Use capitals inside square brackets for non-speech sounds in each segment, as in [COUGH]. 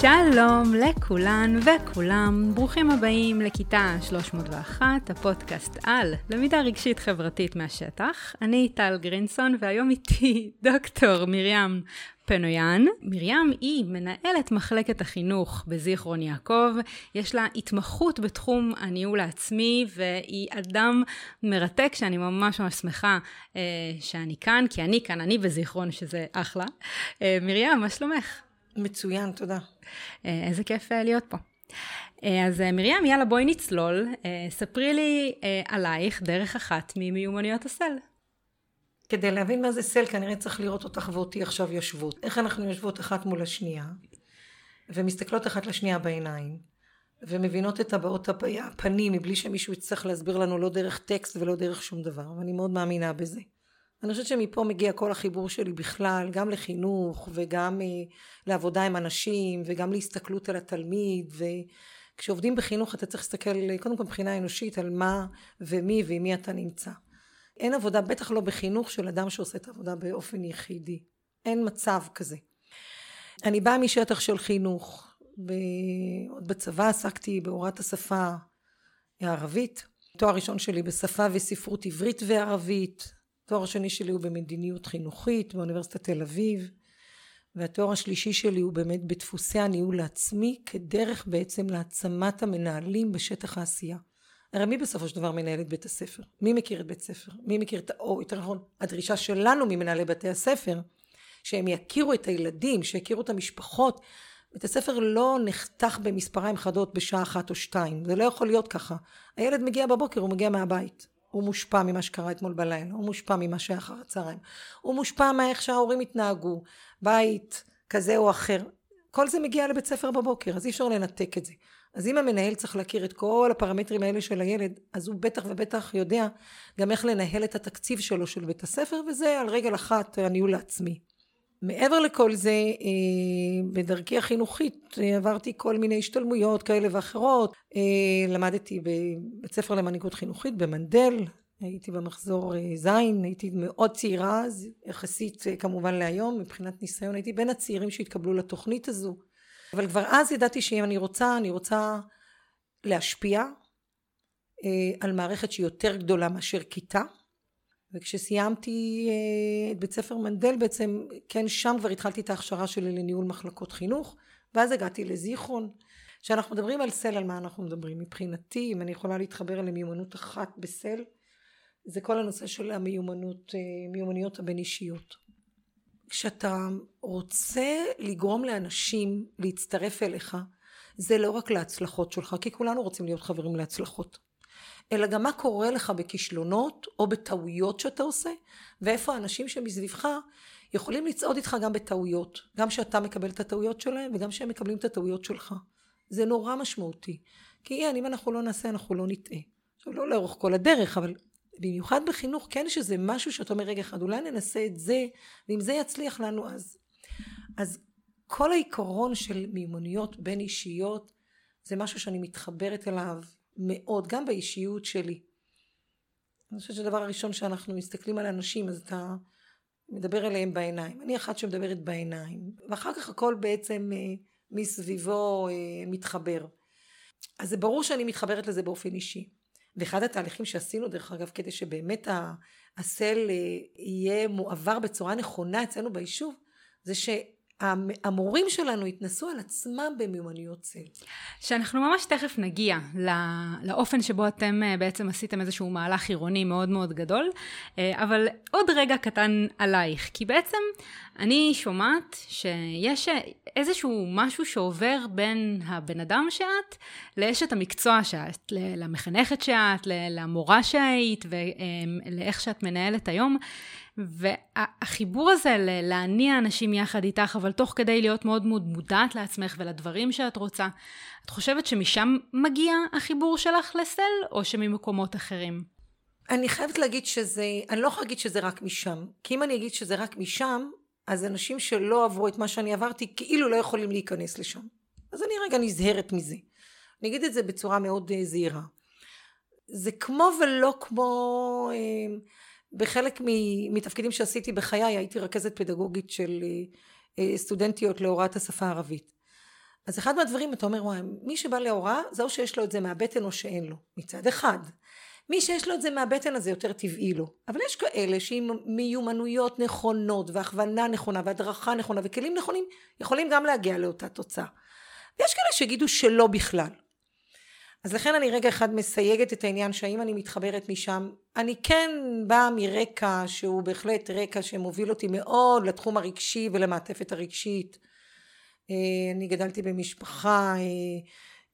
שלום לכולן וכולם, ברוכים הבאים לכיתה 301, הפודקאסט על למידה רגשית חברתית מהשטח. אני טל גרינסון והיום איתי [LAUGHS] דוקטור מרים פנויאן. מרים היא מנהלת מחלקת החינוך בזיכרון יעקב, יש לה התמחות בתחום הניהול העצמי והיא אדם מרתק שאני ממש ממש שמחה אה, שאני כאן, כי אני כאן, אני בזיכרון שזה אחלה. אה, מרים, מה שלומך? מצוין, תודה. אה, איזה כיף אה, להיות פה. אה, אז מרים, יאללה בואי נצלול, ספרי לי עלייך דרך אחת ממיומנויות הסל. כדי להבין מה זה סל כנראה צריך לראות אותך ואותי עכשיו יושבות. איך אנחנו יושבות אחת מול השנייה ומסתכלות אחת לשנייה בעיניים ומבינות את הבעות הפנים מבלי שמישהו יצטרך להסביר לנו לא דרך טקסט ולא דרך שום דבר ואני מאוד מאמינה בזה. אני חושבת שמפה מגיע כל החיבור שלי בכלל, גם לחינוך וגם uh, לעבודה עם אנשים וגם להסתכלות על התלמיד וכשעובדים בחינוך אתה צריך להסתכל קודם כל מבחינה אנושית על מה ומי ועם מי אתה נמצא. אין עבודה, בטח לא בחינוך של אדם שעושה את העבודה באופן יחידי. אין מצב כזה. אני באה משטח של חינוך. ב... עוד בצבא עסקתי בהוראת השפה הערבית. תואר ראשון שלי בשפה וספרות עברית וערבית. התואר השני שלי הוא במדיניות חינוכית באוניברסיטת תל אביב והתואר השלישי שלי הוא באמת בדפוסי הניהול העצמי כדרך בעצם להעצמת המנהלים בשטח העשייה. הרי מי בסופו של דבר מנהל את בית הספר? מי מכיר את בית הספר? מי מכיר את, או יותר נכון, הדרישה שלנו ממנהלי בתי הספר, שהם יכירו את הילדים, שיכירו את המשפחות. בית הספר לא נחתך במספריים חדות בשעה אחת או שתיים, זה לא יכול להיות ככה. הילד מגיע בבוקר, הוא מגיע מהבית. הוא מושפע ממה שקרה אתמול בלילה, הוא מושפע ממה שהיה אחר הצהריים, הוא מושפע מאיך שההורים התנהגו, בית כזה או אחר, כל זה מגיע לבית ספר בבוקר, אז אי אפשר לנתק את זה. אז אם המנהל צריך להכיר את כל הפרמטרים האלה של הילד, אז הוא בטח ובטח יודע גם איך לנהל את התקציב שלו של בית הספר, וזה על רגל אחת הניהול העצמי. מעבר לכל זה, אה, בדרכי החינוכית אה, עברתי כל מיני השתלמויות כאלה ואחרות. אה, למדתי בבית ספר למנהיגות חינוכית במנדל, הייתי במחזור ז', הייתי מאוד צעירה, אז יחסית כמובן להיום, מבחינת ניסיון הייתי בין הצעירים שהתקבלו לתוכנית הזו. אבל כבר אז ידעתי שאם אני רוצה, אני רוצה להשפיע על מערכת שהיא יותר גדולה מאשר כיתה. וכשסיימתי אה, את בית ספר מנדל בעצם, כן שם כבר התחלתי את ההכשרה שלי לניהול מחלקות חינוך, ואז הגעתי לזיכרון. כשאנחנו מדברים על סל, על מה אנחנו מדברים? מבחינתי, אם אני יכולה להתחבר למיומנות אחת בסל, זה כל הנושא של המיומנות, אה, מיומנויות הבין אישיות. כשאתה רוצה לגרום לאנשים להצטרף אליך, זה לא רק להצלחות שלך, כי כולנו רוצים להיות חברים להצלחות. אלא גם מה קורה לך בכישלונות או בטעויות שאתה עושה, ואיפה האנשים שמסביבך יכולים לצעוד איתך גם בטעויות, גם שאתה מקבל את הטעויות שלהם וגם שהם מקבלים את הטעויות שלך. זה נורא משמעותי. כי אין, אם אנחנו לא נעשה, אנחנו לא נטעה. עכשיו, לא לאורך כל הדרך, אבל במיוחד בחינוך, כן יש איזה משהו שאתה אומר, רגע אחד, אולי ננסה את זה, ואם זה יצליח לנו, אז... אז כל העיקרון של מיומנויות בין אישיות, זה משהו שאני מתחברת אליו מאוד, גם באישיות שלי. אני חושבת שהדבר הראשון שאנחנו מסתכלים על אנשים אז אתה מדבר אליהם בעיניים. אני אחת שמדברת בעיניים, ואחר כך הכל בעצם אה, מסביבו אה, מתחבר. אז זה ברור שאני מתחברת לזה באופן אישי. ואחד התהליכים שעשינו דרך אגב כדי שבאמת הסל אה, יהיה מועבר בצורה נכונה אצלנו ביישוב זה. המורים שלנו התנסו על עצמם במיומנויות צל. שאנחנו ממש תכף נגיע לאופן שבו אתם אה, בעצם עשיתם איזשהו מהלך עירוני מאוד מאוד גדול, אה, אבל עוד רגע קטן עלייך, כי בעצם אני שומעת שיש איזשהו משהו שעובר בין הבן אדם שאת לאשת המקצוע שאת, למחנכת שאת, למורה שהיית ולאיך שאת מנהלת היום. והחיבור הזה להניע אנשים יחד איתך, אבל תוך כדי להיות מאוד מאוד מודעת לעצמך ולדברים שאת רוצה, את חושבת שמשם מגיע החיבור שלך לסל, או שממקומות אחרים? אני חייבת להגיד שזה, אני לא יכולה להגיד שזה רק משם. כי אם אני אגיד שזה רק משם, אז אנשים שלא עברו את מה שאני עברתי, כאילו לא יכולים להיכנס לשם. אז אני רגע נזהרת מזה. אני אגיד את זה בצורה מאוד uh, זהירה. זה כמו ולא כמו... Uh, בחלק מתפקידים שעשיתי בחיי הייתי רכזת פדגוגית של אה, אה, סטודנטיות להוראת השפה הערבית. אז אחד מהדברים אתה אומר וואי מי שבא להוראה זה או שיש לו את זה מהבטן או שאין לו. מצד אחד. מי שיש לו את זה מהבטן הזה יותר טבעי לו. אבל יש כאלה שעם מיומנויות נכונות והכוונה נכונה והדרכה נכונה וכלים נכונים יכולים גם להגיע לאותה תוצאה. ויש כאלה שיגידו שלא בכלל אז לכן אני רגע אחד מסייגת את העניין שהאם אני מתחברת משם. אני כן באה מרקע שהוא בהחלט רקע שמוביל אותי מאוד לתחום הרגשי ולמעטפת הרגשית. אה, אני גדלתי במשפחה אה,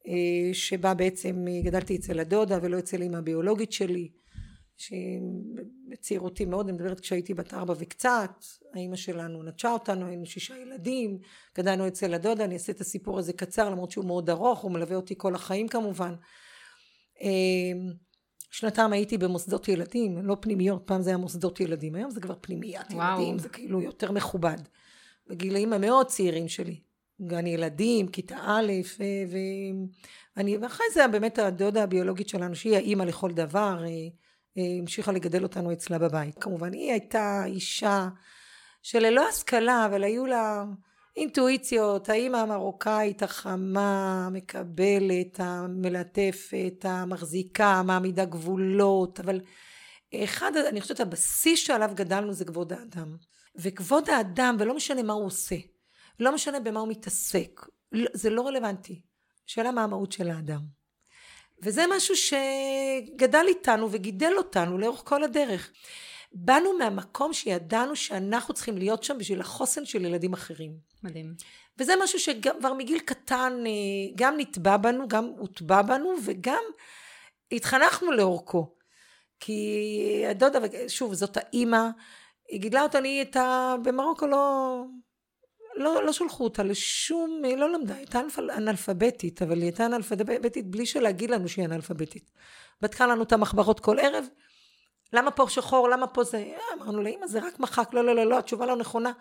אה, שבה בעצם גדלתי אצל הדודה ולא אצל אמא הביולוגית שלי שבצעירותי מאוד, אני מדברת כשהייתי בת ארבע וקצת, האימא שלנו נטשה אותנו, היינו שישה ילדים, גדלנו אצל הדודה, אני אעשה את הסיפור הזה קצר למרות שהוא מאוד ארוך, הוא מלווה אותי כל החיים כמובן. שנתיים הייתי במוסדות ילדים, לא פנימיות, פעם זה היה מוסדות ילדים, היום זה כבר פנימיית וואו. ילדים, זה כאילו יותר מכובד. בגילאים המאוד צעירים שלי. גן ילדים, כיתה א', ואני, ואחרי זה באמת הדודה הביולוגית שלנו, שהיא האימא לכל דבר, המשיכה לגדל אותנו אצלה בבית. כמובן, היא הייתה אישה שללא השכלה, אבל היו לה אינטואיציות, האימא המרוקאית החמה, מקבלת, המלטפת, המחזיקה, המעמידה גבולות, אבל אחד, אני חושבת הבסיס שעליו גדלנו זה כבוד האדם. וכבוד האדם, ולא משנה מה הוא עושה, לא משנה במה הוא מתעסק, זה לא רלוונטי. שאלה מה המהות של האדם. וזה משהו שגדל איתנו וגידל אותנו לאורך כל הדרך. באנו מהמקום שידענו שאנחנו צריכים להיות שם בשביל החוסן של ילדים אחרים. מדהים. וזה משהו שכבר מגיל קטן אה, גם נטבע בנו, גם הוטבע בנו וגם התחנכנו לאורכו. כי הדודה, שוב, זאת האימא, היא גידלה אותה, אני הייתה במרוקו לא... לא, לא שלחו אותה לשום, היא לא למדה, היא הייתה אנאלפביתית, אבל היא הייתה אנאלפביתית בלי שלהגיד לנו שהיא אנאלפביתית. בדקה לנו את המחברות כל ערב, למה פה שחור, למה פה זה, אה, אמרנו לה, אמא זה רק מחק, לא, לא, לא, לא, התשובה לא נכונה.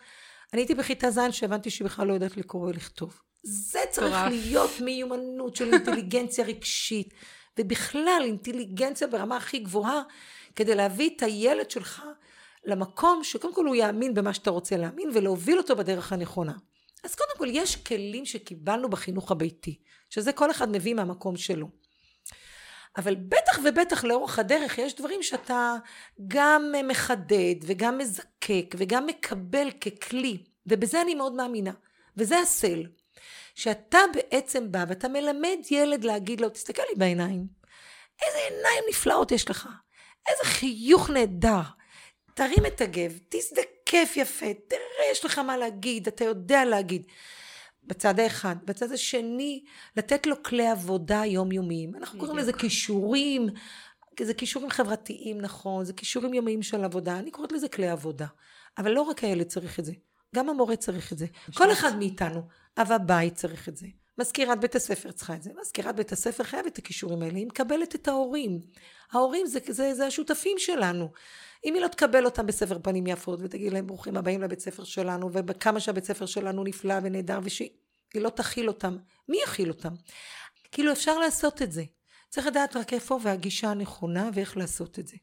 אני הייתי בכיתה ז' שהבנתי שהיא בכלל לא יודעת לקרוא ולכתוב. זה צריך להיות מיומנות של אינטליגנציה [LAUGHS] רגשית, ובכלל אינטליגנציה ברמה הכי גבוהה, כדי להביא את הילד שלך למקום שקודם כל הוא יאמין במה שאתה רוצה להאמין ולהוביל אותו בדרך הנכונה. אז קודם כל יש כלים שקיבלנו בחינוך הביתי, שזה כל אחד מביא מהמקום שלו. אבל בטח ובטח לאורך הדרך יש דברים שאתה גם מחדד וגם מזקק וגם מקבל ככלי, ובזה אני מאוד מאמינה, וזה הסל. שאתה בעצם בא ואתה מלמד ילד להגיד לו, תסתכל לי בעיניים, איזה עיניים נפלאות יש לך, איזה חיוך נהדר, תרים את הגב, תזדקף יפה, תראה יש לך מה להגיד, אתה יודע להגיד. בצד האחד. בצד השני, לתת לו כלי עבודה יומיומיים. אנחנו קוראים לזה כישורים, זה כישורים חברתיים, נכון, זה כישורים יומיים של עבודה, אני קוראת לזה כלי עבודה. אבל לא רק הילד צריך את זה, גם המורה צריך את זה. כל אחד מאיתנו, אב הבית צריך את זה. מזכירת בית הספר צריכה את זה. מזכירת בית הספר חייבת את הכישורים האלה, היא מקבלת את ההורים. ההורים זה, זה, זה השותפים שלנו. אם היא לא תקבל אותם בספר פנים יפות ותגיד להם ברוכים הבאים לבית ספר שלנו וכמה שהבית ספר שלנו נפלא ונהדר ושהיא לא תכיל אותם, מי יכיל אותם? כאילו אפשר לעשות את זה. צריך לדעת רק איפה והגישה הנכונה ואיך לעשות את זה.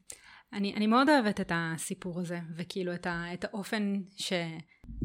אני, אני מאוד אוהבת את הסיפור הזה, וכאילו את, ה, את האופן ש,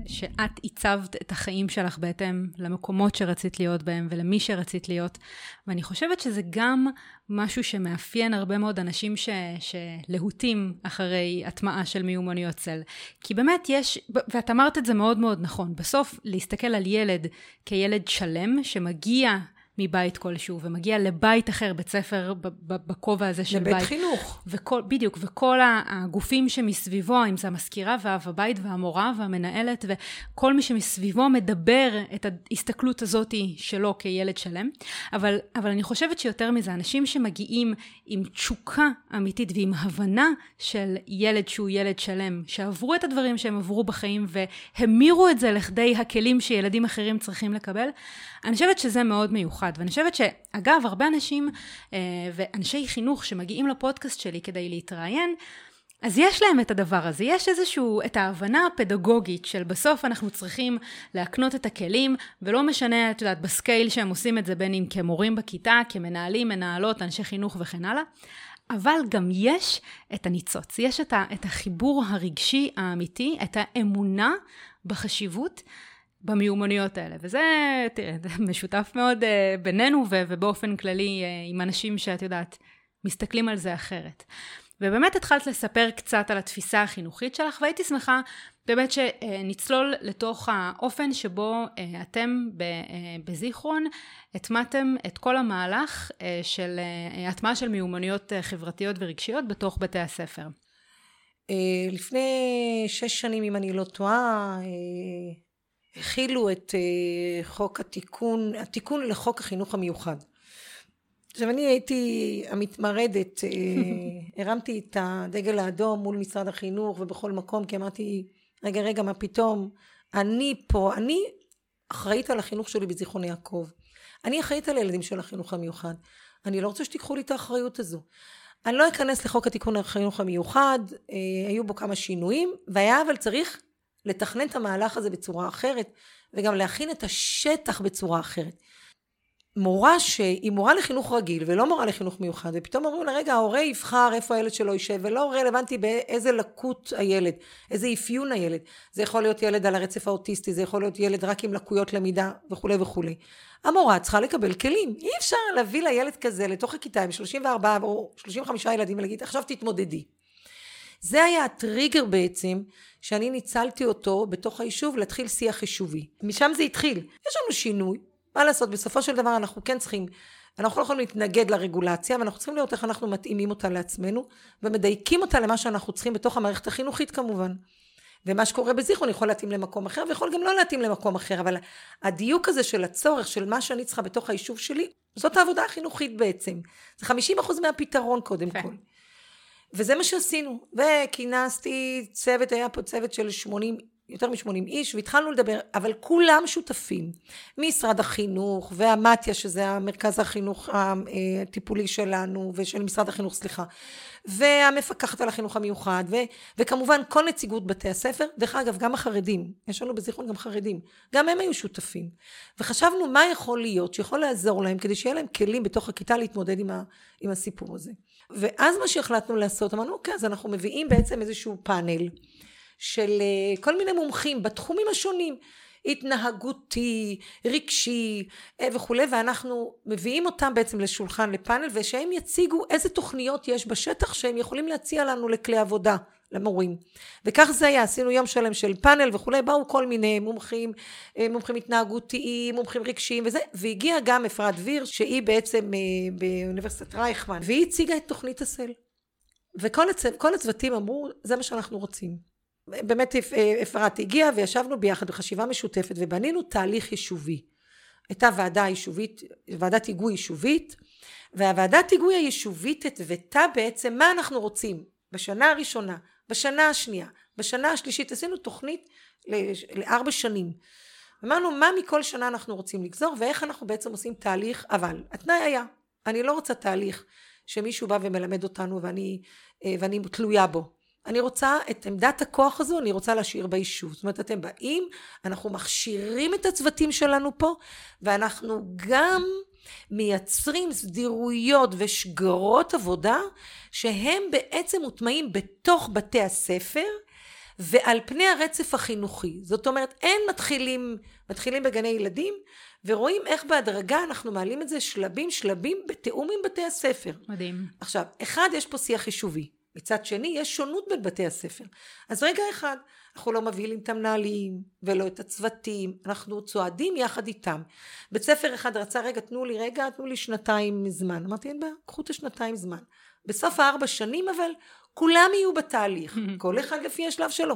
שאת עיצבת את החיים שלך בהתאם למקומות שרצית להיות בהם ולמי שרצית להיות, ואני חושבת שזה גם משהו שמאפיין הרבה מאוד אנשים ש, שלהוטים אחרי הטמעה של מיומנויות צל. כי באמת יש, ואת אמרת את זה מאוד מאוד נכון, בסוף להסתכל על ילד כילד שלם שמגיע מבית כלשהו, ומגיע לבית אחר, בית ספר בכובע הזה של לבית בית. לבית חינוך. וכל, בדיוק, וכל הגופים שמסביבו, אם זה המזכירה ואב הבית והמורה והמנהלת, וכל מי שמסביבו מדבר את ההסתכלות הזאת שלו כילד שלם. אבל, אבל אני חושבת שיותר מזה, אנשים שמגיעים עם תשוקה אמיתית ועם הבנה של ילד שהוא ילד שלם, שעברו את הדברים שהם עברו בחיים והמירו את זה לכדי הכלים שילדים אחרים צריכים לקבל, אני חושבת שזה מאוד מיוחד. ואני חושבת שאגב, הרבה אנשים אה, ואנשי חינוך שמגיעים לפודקאסט שלי כדי להתראיין, אז יש להם את הדבר הזה, יש איזשהו, את ההבנה הפדגוגית של בסוף אנחנו צריכים להקנות את הכלים, ולא משנה, את יודעת, בסקייל שהם עושים את זה, בין אם כמורים בכיתה, כמנהלים, מנהלות, אנשי חינוך וכן הלאה, אבל גם יש את הניצוץ, יש את, ה, את החיבור הרגשי האמיתי, את האמונה בחשיבות במיומנויות האלה. וזה, תראה, משותף מאוד uh, בינינו ו- ובאופן כללי uh, עם אנשים שאת יודעת, מסתכלים על זה אחרת. ובאמת התחלת לספר קצת על התפיסה החינוכית שלך, והייתי שמחה באמת שנצלול לתוך האופן שבו uh, אתם בזיכרון הטמעתם את כל המהלך של הטמעה של מיומנויות חברתיות ורגשיות בתוך בתי הספר. לפני שש שנים, אם אני לא טועה, הכילו את אה, חוק התיקון, התיקון לחוק החינוך המיוחד. עכשיו אני הייתי המתמרדת, אה, [LAUGHS] הרמתי את הדגל האדום מול משרד החינוך ובכל מקום כי אמרתי רגע רגע מה פתאום אני פה, אני אחראית על החינוך שלי בזיכרון יעקב, אני אחראית על הילדים של החינוך המיוחד, אני לא רוצה שתיקחו לי את האחריות הזו. אני לא אכנס לחוק התיקון לחינוך המיוחד, אה, היו בו כמה שינויים והיה אבל צריך לתכנן את המהלך הזה בצורה אחרת, וגם להכין את השטח בצורה אחרת. מורה שהיא מורה לחינוך רגיל ולא מורה לחינוך מיוחד ופתאום אומרים לה רגע ההורה יבחר איפה הילד שלו יישב ולא רלוונטי באיזה לקות הילד איזה אפיון הילד. זה יכול להיות ילד על הרצף האוטיסטי זה יכול להיות ילד רק עם לקויות למידה וכולי וכולי המורה צריכה לקבל כלים. אי אפשר להביא לילד כזה לתוך הכיתה עם 34 או 35 ילדים ולהגיד עכשיו תתמודדי זה היה הטריגר בעצם שאני ניצלתי אותו בתוך היישוב להתחיל שיח יישובי. משם זה התחיל. יש לנו שינוי, מה לעשות, בסופו של דבר אנחנו כן צריכים, אנחנו לא יכולים להתנגד לרגולציה, ואנחנו צריכים לראות איך אנחנו מתאימים אותה לעצמנו, ומדייקים אותה למה שאנחנו צריכים בתוך המערכת החינוכית כמובן. ומה שקורה בזיכרון יכול להתאים למקום אחר, ויכול גם לא להתאים למקום אחר, אבל הדיוק הזה של הצורך של מה שאני צריכה בתוך היישוב שלי, זאת העבודה החינוכית בעצם. זה 50% מהפתרון קודם כל. וזה מה שעשינו. וכינסתי צוות, היה פה צוות של 80, יותר מ-80 איש, והתחלנו לדבר, אבל כולם שותפים. משרד החינוך, והמתיה, שזה המרכז החינוך הטיפולי שלנו, ושל משרד החינוך, סליחה. והמפקחת על החינוך המיוחד, ו, וכמובן כל נציגות בתי הספר. דרך אגב, גם החרדים, יש לנו בזיכרון גם חרדים, גם הם היו שותפים. וחשבנו מה יכול להיות שיכול לעזור להם, כדי שיהיה להם כלים בתוך הכיתה להתמודד עם, ה, עם הסיפור הזה. ואז מה שהחלטנו לעשות, אמרנו, אוקיי, אז אנחנו מביאים בעצם איזשהו פאנל של אה, כל מיני מומחים בתחומים השונים. התנהגותי, רגשי אה, וכולי, ואנחנו מביאים אותם בעצם לשולחן, לפאנל, ושהם יציגו איזה תוכניות יש בשטח שהם יכולים להציע לנו לכלי עבודה. למורים. וכך זה היה, עשינו יום שלם של פאנל וכולי, באו כל מיני מומחים, אה, מומחים התנהגותיים, מומחים רגשיים וזה, והגיעה גם אפרת דביר, שהיא בעצם אה, באוניברסיטת רייכמן, והיא הציגה את תוכנית הסל. וכל הצו, הצוותים אמרו, זה מה שאנחנו רוצים. באמת אה, אפרת הגיעה וישבנו ביחד בחשיבה משותפת ובנינו תהליך יישובי. הייתה ועדה יישובית, ועדת היגוי יישובית, והוועדת היגוי היישובית התוותה בעצם מה אנחנו רוצים בשנה הראשונה, בשנה השנייה, בשנה השלישית, עשינו תוכנית לארבע שנים. אמרנו מה מכל שנה אנחנו רוצים לגזור ואיך אנחנו בעצם עושים תהליך, אבל התנאי היה, אני לא רוצה תהליך שמישהו בא ומלמד אותנו ואני, אה, ואני תלויה בו. אני רוצה את עמדת הכוח הזו, אני רוצה להשאיר ביישוב. זאת אומרת, אתם באים, אנחנו מכשירים את הצוותים שלנו פה, ואנחנו גם מייצרים סדירויות ושגרות עבודה שהם בעצם מוטמעים בתוך בתי הספר ועל פני הרצף החינוכי. זאת אומרת, אין מתחילים, מתחילים בגני ילדים ורואים איך בהדרגה אנחנו מעלים את זה שלבים שלבים בתיאום עם בתי הספר. מדהים. עכשיו, אחד, יש פה שיח יישובי. מצד שני, יש שונות בין בתי הספר. אז רגע אחד, אנחנו לא מבהילים את המנהלים ולא את הצוותים, אנחנו צועדים יחד איתם. בית ספר אחד רצה, רגע, תנו לי רגע, תנו לי שנתיים זמן. אמרתי, אין בעיה, קחו את השנתיים זמן. בסוף הארבע שנים אבל, כולם יהיו בתהליך, [LAUGHS] כל אחד לפי השלב שלו.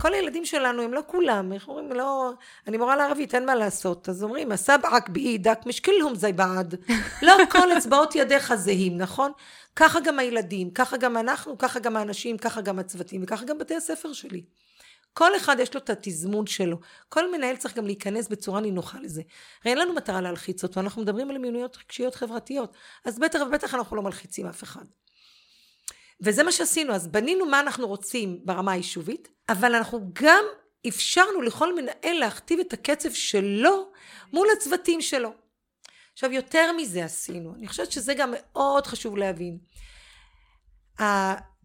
כל הילדים שלנו הם לא כולם, איך אומרים, לא, אני מורה לערבית, אין מה לעשות. אז אומרים, הסבעק באידק משקילהום זי בעד. [LAUGHS] לא כל אצבעות ידיך זהים, נכון? ככה גם הילדים, ככה גם אנחנו, ככה גם האנשים, ככה גם הצוותים, וככה גם בתי הספר שלי. כל אחד יש לו את התזמון שלו. כל מנהל צריך גם להיכנס בצורה נינוחה לזה. הרי אין לנו מטרה להלחיץ אותו, אנחנו מדברים על מיוניות רגשיות חברתיות. אז בטח ובטח אנחנו לא מלחיצים אף אחד. וזה מה שעשינו, אז בנינו מה אנחנו רוצים ברמה היישובית, אבל אנחנו גם אפשרנו לכל מנהל להכתיב את הקצב שלו מול הצוותים שלו. עכשיו יותר מזה עשינו, אני חושבת שזה גם מאוד חשוב להבין.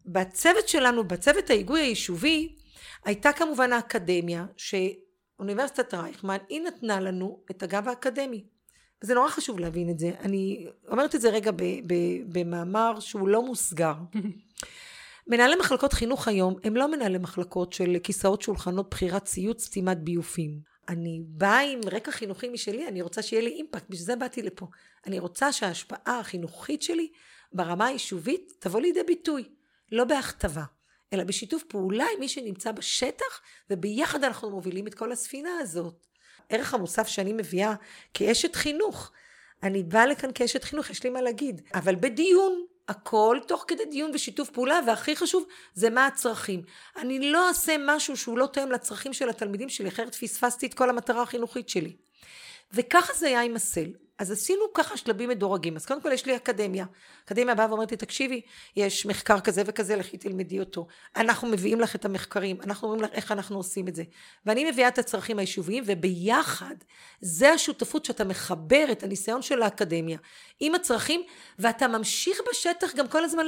בצוות שלנו, בצוות ההיגוי היישובי, הייתה כמובן האקדמיה, אוניברסיטת רייכמן, היא נתנה לנו את הגב האקדמי. וזה נורא חשוב להבין את זה. אני אומרת את זה רגע ב, ב, במאמר שהוא לא מוסגר. [LAUGHS] מנהלי מחלקות חינוך היום הם לא מנהלי מחלקות של כיסאות שולחנות בחירת ציוץ סתימת ביופים. אני באה עם רקע חינוכי משלי, אני רוצה שיהיה לי אימפקט, בשביל זה באתי לפה. אני רוצה שההשפעה החינוכית שלי ברמה היישובית תבוא לידי ביטוי, לא בהכתבה, אלא בשיתוף פעולה עם מי שנמצא בשטח, וביחד אנחנו מובילים את כל הספינה הזאת. הערך המוסף שאני מביאה כאשת חינוך, אני באה לכאן כאשת חינוך, יש לי מה להגיד, אבל בדיון, הכל תוך כדי דיון ושיתוף פעולה, והכי חשוב זה מה הצרכים. אני לא אעשה משהו שהוא לא תואם לצרכים של התלמידים שלי, אחרת פספסתי את כל המטרה החינוכית שלי. וככה זה היה עם הסל. אז עשינו ככה שלבים מדורגים. אז קודם כל יש לי אקדמיה. אקדמיה באה ואומרת לי, תקשיבי, יש מחקר כזה וכזה, לכי תלמדי אותו. אנחנו מביאים לך את המחקרים, אנחנו אומרים לך איך אנחנו עושים את זה. ואני מביאה את הצרכים היישוביים, וביחד, זה השותפות שאתה מחבר את הניסיון של האקדמיה עם הצרכים, ואתה ממשיך בשטח גם כל הזמן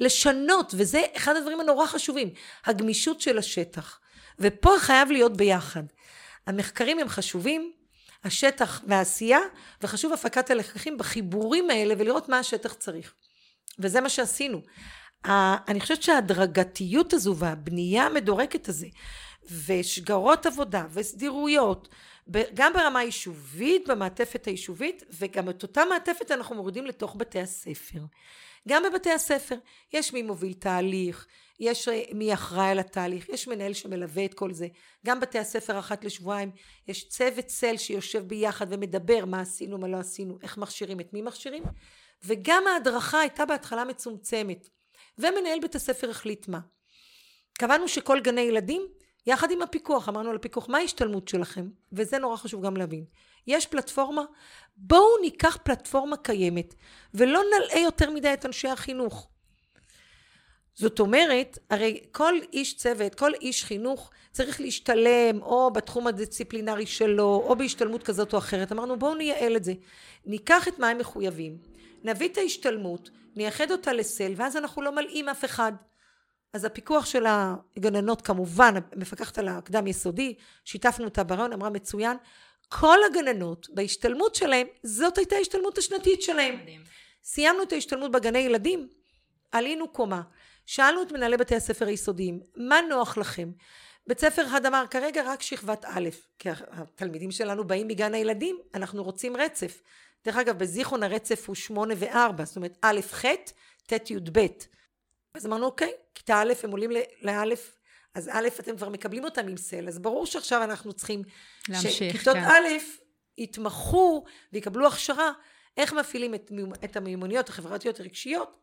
לשנות, וזה אחד הדברים הנורא חשובים, הגמישות של השטח. ופה חייב להיות ביחד. המחקרים הם חשובים, השטח והעשייה, וחשוב הפקת הלקחים בחיבורים האלה ולראות מה השטח צריך. וזה מה שעשינו. אני חושבת שההדרגתיות הזו והבנייה המדורקת הזו ושגרות עבודה וסדירויות גם ברמה היישובית במעטפת היישובית וגם את אותה מעטפת אנחנו מורידים לתוך בתי הספר גם בבתי הספר יש מי מוביל תהליך יש אה, מי אחראי על התהליך, יש מנהל שמלווה את כל זה. גם בתי הספר אחת לשבועיים, יש צוות צל שיושב ביחד ומדבר מה עשינו, מה לא עשינו, איך מכשירים, את מי מכשירים, וגם ההדרכה הייתה בהתחלה מצומצמת, ומנהל בית הספר החליט מה. קבענו שכל גני ילדים, יחד עם הפיקוח, אמרנו לפיקוח, מה ההשתלמות שלכם? וזה נורא חשוב גם להבין. יש פלטפורמה, בואו ניקח פלטפורמה קיימת, ולא נלאה יותר מדי את אנשי החינוך. זאת אומרת, הרי כל איש צוות, כל איש חינוך צריך להשתלם או בתחום הדיסציפלינרי שלו או בהשתלמות כזאת או אחרת. אמרנו בואו נייעל את זה. ניקח את מה הם מחויבים, נביא את ההשתלמות, נייחד אותה לסל ואז אנחנו לא מלאים אף אחד. אז הפיקוח של הגננות כמובן, המפקחת על הקדם יסודי, שיתפנו אותה ברעיון, אמרה מצוין. כל הגננות בהשתלמות שלהם, זאת הייתה ההשתלמות השנתית שלהם. מדהים. סיימנו את ההשתלמות בגני ילדים, עלינו קומה. שאלנו את מנהלי בתי הספר היסודיים, מה נוח לכם? בית ספר אחד אמר, כרגע רק שכבת א', כי התלמידים שלנו באים מגן הילדים, אנחנו רוצים רצף. דרך אגב, בזיכרון הרצף הוא שמונה וארבע, זאת אומרת א', ח', ט', י', ב'. אז אמרנו, אוקיי, כיתה א', הם עולים לאלף, אז א', אתם כבר מקבלים אותם עם סל, אז ברור שעכשיו אנחנו צריכים... להמשיך, שכיתות כן. א', יתמחו ויקבלו הכשרה איך מפעילים את, את המיומנויות החברתיות הרגשיות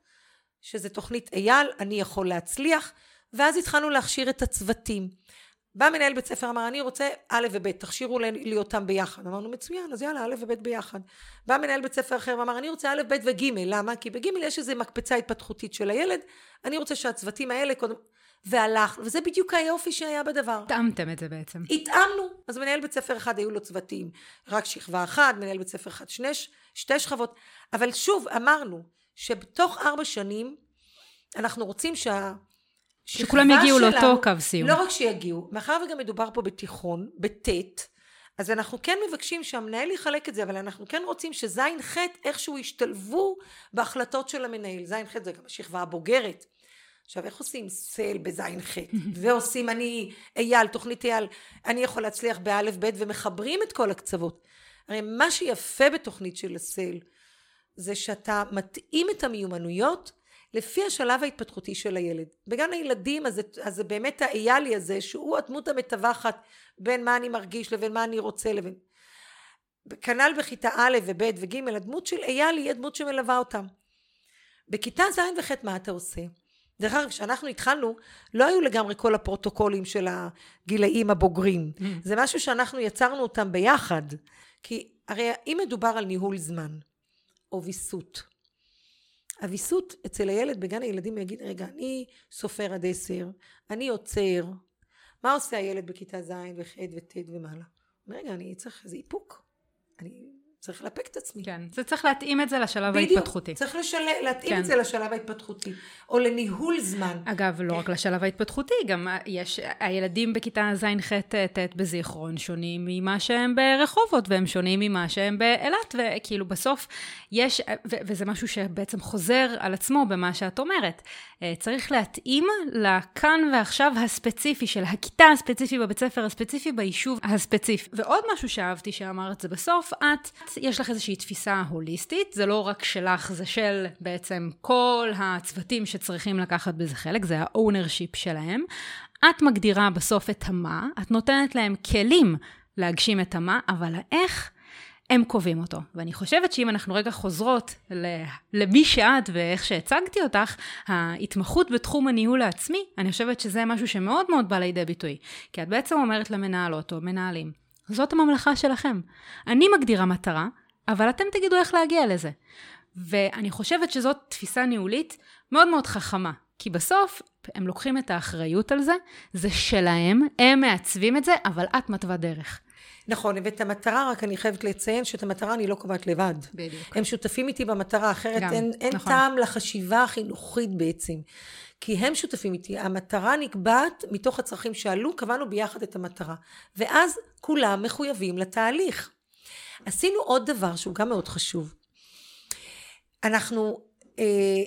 שזה תוכנית אייל, אני יכול להצליח, ואז התחלנו להכשיר את הצוותים. בא מנהל בית ספר אמר אני רוצה א' וב' תכשירו לי אותם ביחד אמרנו מצוין אז יאללה א' וב' ביחד בא מנהל בית ספר אחר ואמר אני רוצה א' ב' וג' למה כי בג' יש איזה מקפצה התפתחותית של הילד אני רוצה שהצוותים האלה קודם והלך וזה בדיוק היופי שהיה בדבר התאמתם את זה בעצם התאמנו אז מנהל בית ספר אחד היו לו צוותים רק שכבה אחת מנהל בית ספר אחד שני, שתי שכבות אבל שוב אמרנו שבתוך ארבע שנים אנחנו רוצים שה... שכולם יגיעו שלנו, לאותו קו סיום. לא רק שיגיעו, מאחר וגם מדובר פה בתיכון, בט', אז אנחנו כן מבקשים שהמנהל יחלק את זה, אבל אנחנו כן רוצים שזין ח' איכשהו ישתלבו בהחלטות של המנהל. זין ח' זה גם השכבה הבוגרת. עכשיו איך עושים סל בזין ח' ועושים אני אייל, תוכנית אייל, אני יכול להצליח באלף ב' ומחברים את כל הקצוות. הרי מה שיפה בתוכנית של הסל זה שאתה מתאים את המיומנויות לפי השלב ההתפתחותי של הילד. בגן הילדים אז, אז זה באמת האיילי הזה שהוא הדמות המתווכת בין מה אני מרגיש לבין מה אני רוצה לבין כנ"ל בכיתה א' וב' וג' הדמות של אייל היא הדמות שמלווה אותם. בכיתה ז' וח' מה אתה עושה? דרך אגב כשאנחנו התחלנו לא היו לגמרי כל הפרוטוקולים של הגילאים הבוגרים mm. זה משהו שאנחנו יצרנו אותם ביחד כי הרי אם מדובר על ניהול זמן או ויסות. הוויסות אצל הילד בגן הילדים יגיד, רגע, אני סופר עד עשר, אני עוצר. מה עושה הילד בכיתה ז' וח' וט' ומעלה? רגע, אני צריך איזה איפוק. אני צריך לאפק את עצמי. כן, זה צריך להתאים את זה לשלב בדיוק, ההתפתחותי. צריך לשל... להתאים כן. את זה לשלב ההתפתחותי, או לניהול זמן. אגב, לא רק לשלב ההתפתחותי, גם יש, הילדים בכיתה ז'-ח' ט' בזיכרון שונים ממה שהם ברחובות, והם שונים ממה שהם באילת, וכאילו בסוף יש, ו- וזה משהו שבעצם חוזר על עצמו במה שאת אומרת. אה, צריך להתאים לכאן ועכשיו הספציפי של הכיתה הספציפי בבית ספר הספציפי ביישוב הספציפי. ועוד משהו שאהבתי שאמרת זה בסוף, את, יש לך איזושהי תפיסה הוליסטית, זה לא רק שלך, זה של בעצם כל הצוותים שצריכים לקחת בזה חלק, זה ה-ownership שלהם. את מגדירה בסוף את המה, את נותנת להם כלים להגשים את המה, אבל האיך הם קובעים אותו. ואני חושבת שאם אנחנו רגע חוזרות למי שאת ואיך שהצגתי אותך, ההתמחות בתחום הניהול העצמי, אני חושבת שזה משהו שמאוד מאוד בא לידי ביטוי. כי את בעצם אומרת למנהלות או מנהלים, זאת הממלכה שלכם. אני מגדירה מטרה, אבל אתם תגידו איך להגיע לזה. ואני חושבת שזאת תפיסה ניהולית מאוד מאוד חכמה. כי בסוף הם לוקחים את האחריות על זה, זה שלהם, הם מעצבים את זה, אבל את מתווה דרך. נכון, ואת המטרה, רק אני חייבת לציין שאת המטרה אני לא קובעת לבד. בדיוק. הם שותפים איתי במטרה, אחרת גם, אין, אין נכון. טעם לחשיבה החינוכית בעצם. כי הם שותפים איתי, המטרה נקבעת מתוך הצרכים שעלו, קבענו ביחד את המטרה. ואז כולם מחויבים לתהליך. עשינו עוד דבר שהוא גם מאוד חשוב. אנחנו אה,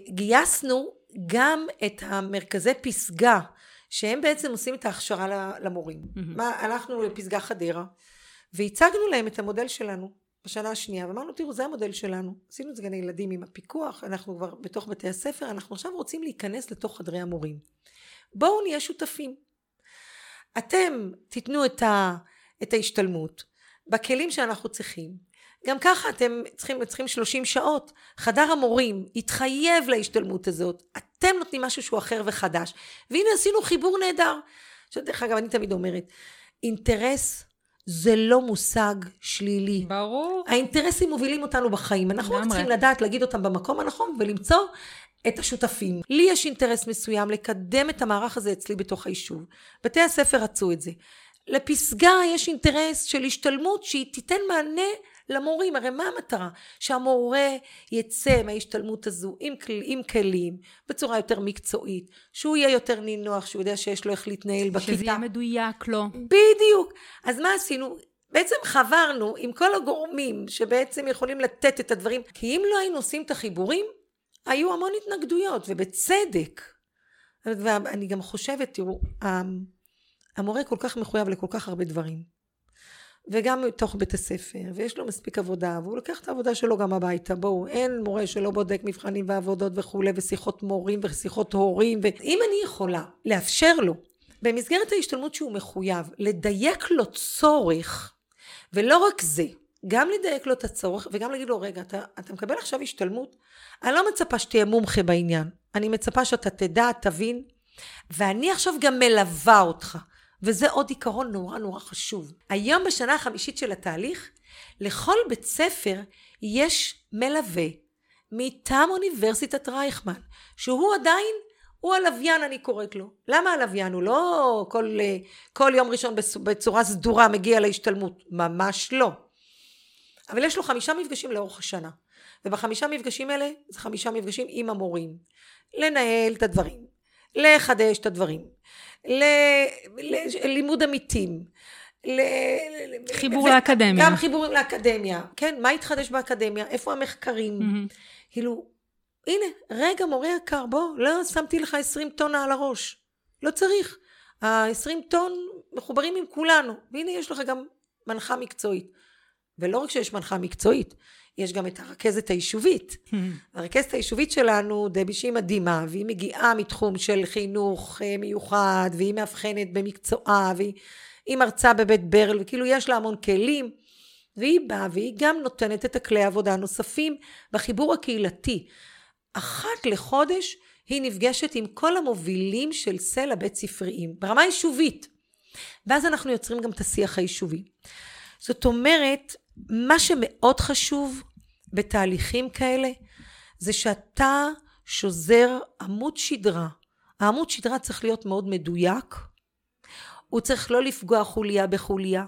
גייסנו גם את המרכזי פסגה, שהם בעצם עושים את ההכשרה למורים. Mm-hmm. מה, הלכנו לפסגה חדרה, והצגנו להם את המודל שלנו בשנה השנייה, ואמרנו, תראו, זה המודל שלנו. עשינו את זה גני ילדים עם הפיקוח, אנחנו כבר בתוך בתי הספר, אנחנו עכשיו רוצים להיכנס לתוך חדרי המורים. בואו נהיה שותפים. אתם תיתנו את, ה, את ההשתלמות בכלים שאנחנו צריכים. גם ככה אתם צריכים, צריכים 30 שעות. חדר המורים התחייב להשתלמות הזאת. אתם נותנים משהו שהוא אחר וחדש. והנה עשינו חיבור נהדר. עכשיו, דרך אגב, אני תמיד אומרת, אינטרס זה לא מושג שלילי. ברור. האינטרסים מובילים אותנו בחיים. אנחנו רק. צריכים לדעת להגיד אותם במקום הנכון ולמצוא את השותפים. לי יש אינטרס מסוים לקדם את המערך הזה אצלי בתוך היישוב. בתי הספר רצו את זה. לפסגה יש אינטרס של השתלמות שהיא תיתן מענה למורים. הרי מה המטרה? שהמורה יצא מההשתלמות הזו עם, כל- עם כלים, בצורה יותר מקצועית, שהוא יהיה יותר נינוח, שהוא יודע שיש לו איך להתנהל בכיתה. שזה יהיה מדויק לו. בדיוק. אז מה עשינו? בעצם חברנו עם כל הגורמים שבעצם יכולים לתת את הדברים, כי אם לא היינו עושים את החיבורים, היו המון התנגדויות, ובצדק. ואני גם חושבת, תראו, המ- המורה כל כך מחויב לכל כך הרבה דברים. וגם מתוך בית הספר, ויש לו מספיק עבודה, והוא לוקח את העבודה שלו גם הביתה. בואו, אין מורה שלא בודק מבחנים ועבודות וכולי, ושיחות מורים ושיחות הורים, ואם אני יכולה לאפשר לו, במסגרת ההשתלמות שהוא מחויב, לדייק לו צורך, ולא רק זה, גם לדייק לו את הצורך, וגם להגיד לו, רגע, אתה, אתה מקבל עכשיו השתלמות? אני לא מצפה שתהיה מומחה בעניין. אני מצפה שאתה תדע, תבין, ואני עכשיו גם מלווה אותך. וזה עוד עיקרון נורא נורא חשוב. היום בשנה החמישית של התהליך, לכל בית ספר יש מלווה מטעם אוניברסיטת רייכמן, שהוא עדיין, הוא הלוויין אני קוראת לו. למה הלוויין? הוא לא כל, כל יום ראשון בצ- בצורה סדורה מגיע להשתלמות. ממש לא. אבל יש לו חמישה מפגשים לאורך השנה. ובחמישה מפגשים האלה, זה חמישה מפגשים עם המורים. לנהל את הדברים, לחדש את הדברים, ללימוד עמיתים, ל... חיבור ו- לאקדמיה. גם חיבורים לאקדמיה, כן? מה התחדש באקדמיה? איפה המחקרים? מהמם. כאילו, הנה, רגע, מורה יקר, בוא, לא שמתי לך 20 טונה על הראש. לא צריך. ה-20 טון מחוברים עם כולנו. והנה, יש לך גם מנחה מקצועית. ולא רק שיש מנחה מקצועית, יש גם את הרכזת היישובית. [LAUGHS] הרכזת היישובית שלנו, דבי, שהיא מדהימה, והיא מגיעה מתחום של חינוך אה, מיוחד, והיא מאבחנת במקצועה, והיא היא מרצה בבית ברל, וכאילו יש לה המון כלים, והיא באה והיא גם נותנת את הכלי העבודה הנוספים בחיבור הקהילתי. אחת לחודש היא נפגשת עם כל המובילים של סלע בית ספריים, ברמה יישובית. ואז אנחנו יוצרים גם את השיח היישובי. זאת אומרת, מה שמאוד חשוב בתהליכים כאלה, זה שאתה שוזר עמוד שדרה. העמוד שדרה צריך להיות מאוד מדויק, הוא צריך לא לפגוע חוליה בחוליה,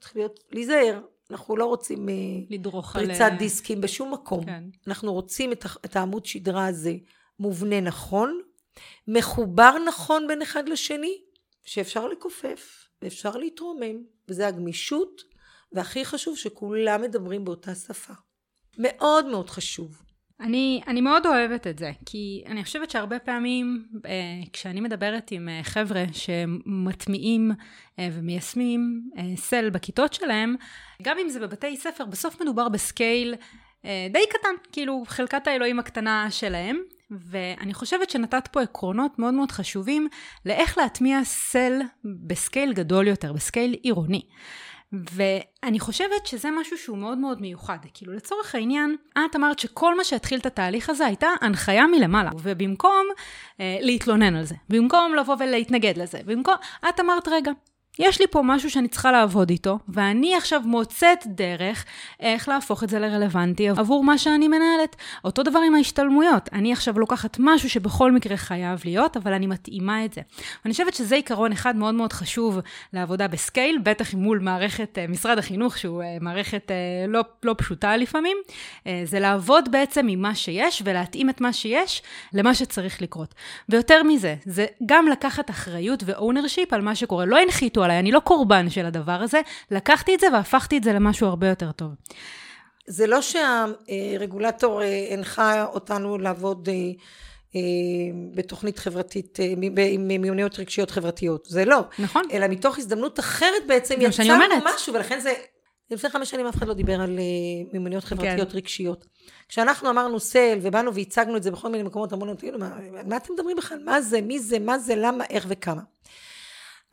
צריך להיות, להיזהר, אנחנו לא רוצים אה, לדרוך על... פריצת דיסקים בשום מקום. כן. אנחנו רוצים את, את העמוד שדרה הזה מובנה נכון, מחובר נכון בין אחד לשני, שאפשר לכופף ואפשר להתרומם, וזה הגמישות, והכי חשוב שכולם מדברים באותה שפה. מאוד מאוד חשוב. אני, אני מאוד אוהבת את זה, כי אני חושבת שהרבה פעמים אה, כשאני מדברת עם אה, חבר'ה שמטמיעים אה, ומיישמים אה, סל בכיתות שלהם, גם אם זה בבתי ספר, בסוף מדובר בסקייל אה, די קטן, כאילו חלקת האלוהים הקטנה שלהם, ואני חושבת שנתת פה עקרונות מאוד מאוד חשובים לאיך להטמיע סל בסקייל גדול יותר, בסקייל עירוני. ואני חושבת שזה משהו שהוא מאוד מאוד מיוחד. כאילו לצורך העניין, את אמרת שכל מה שהתחיל את התהליך הזה הייתה הנחיה מלמעלה, ובמקום אה, להתלונן על זה, במקום לבוא ולהתנגד לזה, במקום, את אמרת רגע, יש לי פה משהו שאני צריכה לעבוד איתו, ואני עכשיו מוצאת דרך איך להפוך את זה לרלוונטי עבור מה שאני מנהלת. אותו דבר עם ההשתלמויות. אני עכשיו לוקחת משהו שבכל מקרה חייב להיות, אבל אני מתאימה את זה. אני חושבת שזה עיקרון אחד מאוד מאוד חשוב לעבודה בסקייל, בטח מול מערכת אה, משרד החינוך, שהוא אה, מערכת אה, לא, לא פשוטה לפעמים. זה לעבוד בעצם עם מה שיש ולהתאים את מה שיש למה שצריך לקרות. ויותר מזה, זה גם לקחת אחריות ו-ownership על מה שקורה. לא הנחיתו עליי, אני לא קורבן של הדבר הזה, לקחתי את זה והפכתי את זה למשהו הרבה יותר טוב. זה לא שהרגולטור אה, הנחה אותנו לעבוד אה, אה, בתוכנית חברתית, עם מיומנויות רגשיות חברתיות, זה לא. נכון. אלא מתוך הזדמנות אחרת בעצם יצרנו משהו, ולכן זה, לפני חמש שנים אף אחד לא דיבר על מיומנויות חברתיות כן. רגשיות. כשאנחנו אמרנו סל, ובאנו והצגנו את זה בכל מיני מקומות, אמרו לנו, מה, מה אתם מדברים בכלל? מה זה, מי זה, מה זה, למה, איך וכמה.